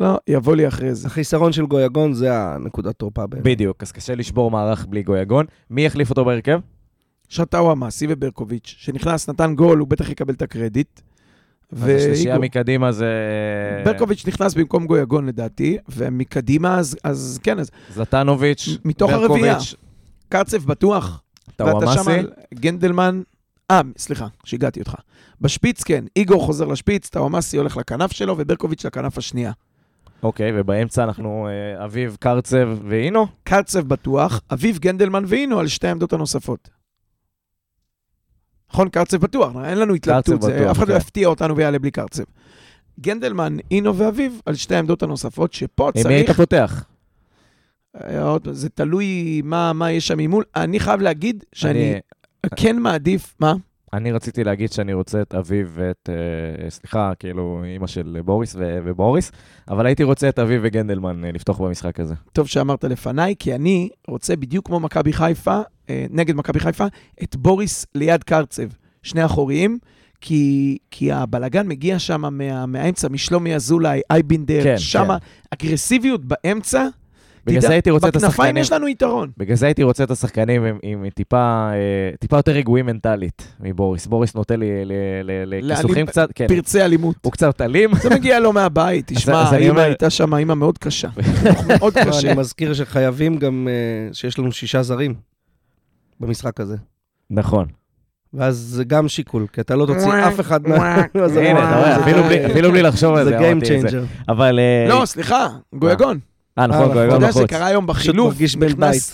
לא, יבוא לי אחרי זה.
החיסרון של גויגון זה הנקודת תורפה באמת.
בדיוק, אז קשה לשבור מערך בלי גויגון. מי יחליף אותו בהרכב?
שטאווה מאסי וברקוביץ', שנכנס, נתן גול, הוא בטח יקבל את הקרדיט.
אז השלישייה. מקדימה זה...
ברקוביץ' נכנס במקום גויגון לדעתי, ומקדימה, אז, אז כן, אז
זלטנוביץ',
מתוך
ברקוביץ',
הרביעייה. קרצב בטוח,
טאוואמאסי.
גנדלמן, אה, סליחה, שיגעתי אותך. בשפיץ, כן, איגור חוזר לשפיץ, טאוואמאסי הולך לכנף שלו, וברקוביץ' לכנף השנייה.
אוקיי, ובאמצע אנחנו אה, אביב, קרצב ואינו.
קרצב בטוח, אביב גנדלמן ואינו על שתי העמדות הנוספות. נכון, קרצב בטוח, אין לנו התלבטות, אף אחד לא
כן.
יפתיע אותנו ויעלה בלי קרצב. גנדלמן, אינו ואביב על שתי העמדות הנוספות, שפה
עם מי היית
צריך,
פותח?
אה, זה תלוי מה, מה יש שם ממול. אני חייב להגיד שאני
אני-
כן מעדיף, מה?
אני רציתי להגיד שאני רוצה את אביב ואת, אה, סליחה, כאילו, אימא של בוריס ו- ובוריס, אבל הייתי רוצה את אביב וגנדלמן אה, לפתוח במשחק הזה.
טוב שאמרת לפניי, כי אני רוצה בדיוק כמו מכבי חיפה, אה, נגד מכבי חיפה, את בוריס ליד קרצב, שני אחוריים, כי, כי הבלגן מגיע שם מה, מהאמצע, משלומי אזולאי, אייבינדר,
כן,
שם
כן.
אגרסיביות באמצע.
בגלל זה הייתי רוצה את
בכנפיים
השחקנים,
יש לנו יתרון.
בגלל זה הייתי רוצה את השחקנים עם, עם טיפה, אה, טיפה יותר רגועים מנטלית מבוריס. בוריס נוטה לי לכיסוכים קצת, כן,
פרצי אלימות.
הוא קצת אלים.
זה מגיע לו מהבית, תשמע,
אז אני
האמא
אומר-
הייתה שם אימא מאוד קשה. מאוד
לא,
קשה.
אני מזכיר שחייבים גם, אה, שיש לנו שישה זרים במשחק הזה.
נכון.
ואז זה גם שיקול, כי אתה לא תוציא אף אחד מה...
הנה, אתה רואה,
זה-
אפילו בלי- לחשוב על
זה
זה,
Game
אמרתי את זה.
Changer.
אבל... אה,
לא, סליחה, גויגון.
אה,
אה,
נכון,
נכון.
אתה יודע
בחוץ.
שקרה היום בחילוף,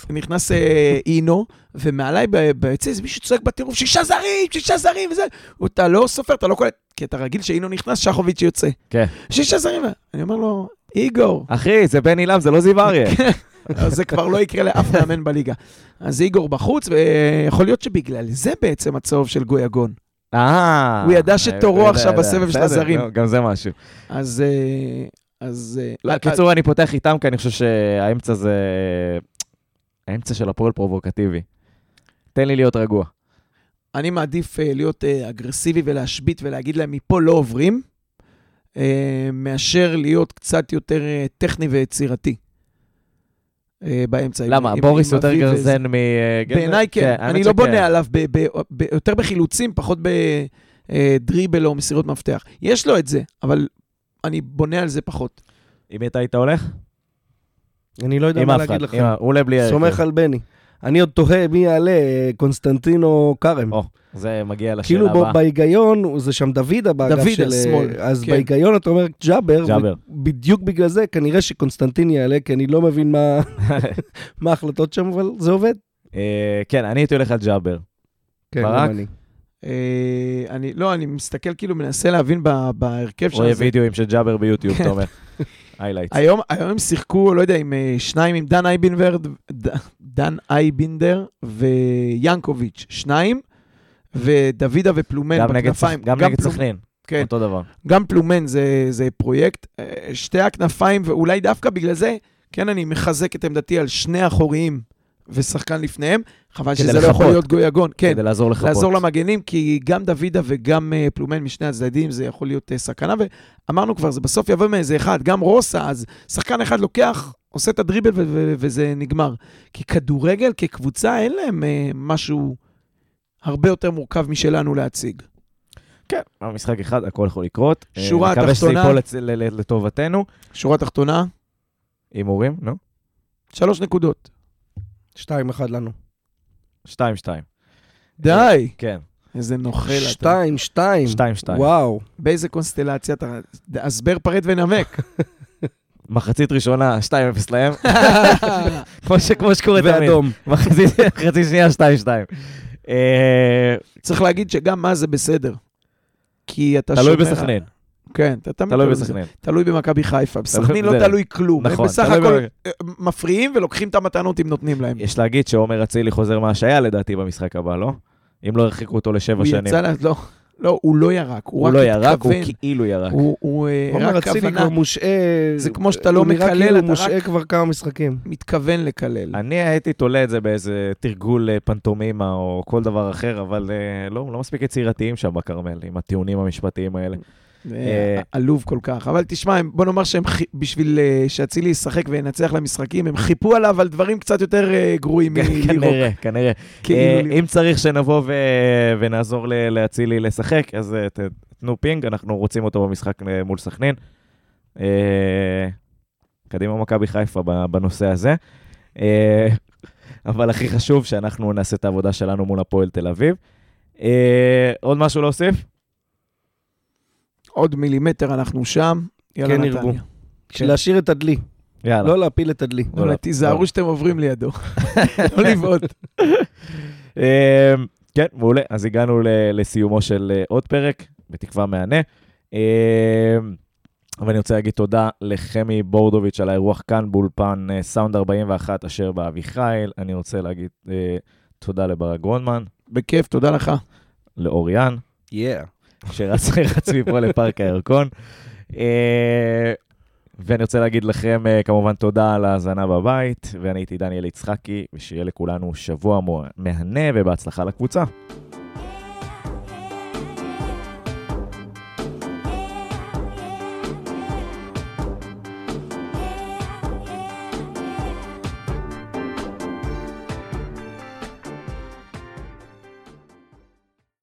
נכנס- אה, אינו, ומעליי ביציע איזה מישהו צועק בטירוף, שישה זרים, שישה זרים וזה. אתה לא סופר, אתה לא קולט, כי אתה רגיל שאינו נכנס, שחוביץ' יוצא.
כן.
שישה זרים, אני אומר לו, איגור,
אחי, זה בן אילם, זה לא זיו אריה.
אז זה כבר לא יקרה לאף מאמן בליגה. אז איגור בחוץ, ויכול להיות שבגלל זה בעצם הצהוב של גויגון.
אה.
הוא ידע שתורו
יודע,
עכשיו. בסבב של הזרים.
גם זה משהו.
אז... אז... אה,
לא, בקיצור, אני פותח איתם, כי אני חושב שהאמצע זה... האמצע של הפועל פרובוקטיבי. תן לי להיות רגוע.
אני מעדיף אה, להיות אה, אגרסיבי ולהשבית ולהגיד להם, מפה לא עוברים, מאשר להיות קצת יותר טכני ויצירתי באמצע.
למה?
עם-
בוריס
עם
יותר
אביב וזה.
גרזן מגנדל?
בעיניי כן. אני לא בונה עליו ב- ב- ב- יותר בחילוצים, פחות בדריבל או מסירות מפתח. יש לו את זה, אבל אני בונה על זה פחות.
עם מי אתה היית הולך?
אני לא יודע מה. להגיד לכם.
עם ה- הוא עולה בלי הרכב.
סומך על בני. אני עוד תוהה מי יעלה, אה, קונסטנטינו כרם.
או, זה מגיע לשאלה
כאילו
הבאה.
ב- בהיגיון, זה שם דוידה באגף
דוידה,
של... אה,
שמאל,
אז
כן.
בהיגיון אתה אומר ג'אבר,
ג'אבר.
בדיוק בגלל זה כנראה שקונסטנטין יעלה, כי אני לא מבין מה מה ההחלטות שם, אבל זה עובד.
אה, כן, אני הייתי הולך על ג'אבר.
כן,
ברק?
גם אני.
אה, אני, לא, אני מסתכל, כאילו, מנסה להבין בהרכב
רואה
של זה.
וידאוים של ג'אבר ביוטיוב,
כן.
אתה אומר. highlights.
היום, היום הם שיחקו, לא יודע, עם אה, שניים, עם דן אייבינדר, ד- דן אייבינדר ויאנקוביץ', שניים, ודוידה ופלומן בכנפיים.
גם נגד סכנין.
כן.
אותו דבר.
גם פלומן זה, זה פרויקט. אה, שתי הכנפיים, ואולי דווקא בגלל זה, כן, אני מחזק את עמדתי על שני אחוריים ושחקן לפניהם. חבל שזה לא
לחפות.
יכול להיות גויגון. כן,
כדי לעזור לחפות.
לעזור למגנים, כי גם דוידה וגם אה, פלומן משני הצדדים, זה יכול להיות אה, סכנה. ואמרנו כבר, זה בסוף יבוא מאיזה אחד, גם רוסה, אז שחקן אחד לוקח, עושה את הדריבל ו- ו- וזה נגמר. כי כדורגל כקבוצה, אין להם אה, משהו הרבה יותר מורכב משלנו להציג.
כן, במשחק אחד הכל יכול לקרות. אה,
שורה
מקווה שזה
התחתונה.
ייפול לצ- לטובתנו.
שורה תחתונה,
הימורים, נו?
שלוש נקודות.
שתיים אחד לנו.
שתיים, שתיים.
די,
כן,
איזה נוכל אתה.
שתיים, שתיים.
שתיים, שתיים.
וואו.
באיזה קונסטלציה אתה... הסבר, פרט ונמק.
מחצית ראשונה, 2-0 להם. כמו שקורה תמיד.
ואדום.
מחצית שנייה, 2-2. אה,
צריך להגיד שגם מה זה בסדר. כי אתה
תלוי
שומר-
בסכנין,
כן, אתה
תלוי. בסכנין.
תלוי במכבי חיפה. בסכנין לא תלוי כלום. הם
נכון,
בסך
תלוי
הכל אה, מפריעים ולוקחים את המתנות אם נותנים להם.
יש להגיד שעומר אצילי חוזר מהשעיה לדעתי במשחק הבא, לא? אם לא הרחיקו אותו לשבע
הוא
שנים.
יצא, לה- לא, לא, הוא לא ירק, הוא
הוא
רק
לא ירק, הוא
התכוון.
כאילו ירק.
הוא- הוא אה, רק כוונה,
כבר מושעה.
זה כמו שאתה לא
הוא נראה
מקלל,
כאילו
אתה
הוא מושעה
רק-
כבר כמה משחקים.
מתכוון לקלל.
אני הייתי תולה את זה באיזה תרגול אה, פנטומימה או כל דבר אחר, אבל לא, לא מספיק יצירתיים שם בכרמל, עם הטיעונים המשפטיים האלה. אה,
עלוב כל כך. אבל תשמע, בוא נאמר שהם, בשביל אה, שאצילי ישחק וינצח למשחקים, הם חיפו עליו על דברים קצת יותר אה, גרועים מלירוק.
כנראה, כנראה.
כאילו,
אה. אם צריך שנבוא ונעזור לאצילי לשחק, אז אה, תנו פינג, אנחנו רוצים אותו במשחק אה, מול סכנין. אה, קדימה מכבי חיפה בנושא הזה. אה, אבל הכי חשוב שאנחנו נעשה את העבודה שלנו מול הפועל תל אביב. אה, עוד משהו להוסיף?
עוד מילימטר אנחנו שם. יאללה,
כן
נתניה.
ירבו. להשאיר את הדלי,
יאללה.
לא להפיל את הדלי.
לא,
אבל
לא.
תיזהרו שאתם עוברים לידו. לא לבעוט.
אה, כן, מעולה. אז הגענו ל- לסיומו של אה, עוד פרק, בתקווה מהנה. אה, ואני רוצה להגיד תודה לחמי בורדוביץ' על האירוח כאן באולפן אה, סאונד 41 אשר באביחיל. אני רוצה להגיד אה, תודה לברק גרונמן,
בכיף, תודה לך.
לאוריאן,
יאה.
שרץ רץ מפה לפארק הירקון. אה, ואני רוצה להגיד לכם אה, כמובן תודה על ההאזנה בבית, ואני הייתי דניאל יצחקי, ושיהיה לכולנו שבוע מהנה ובהצלחה לקבוצה.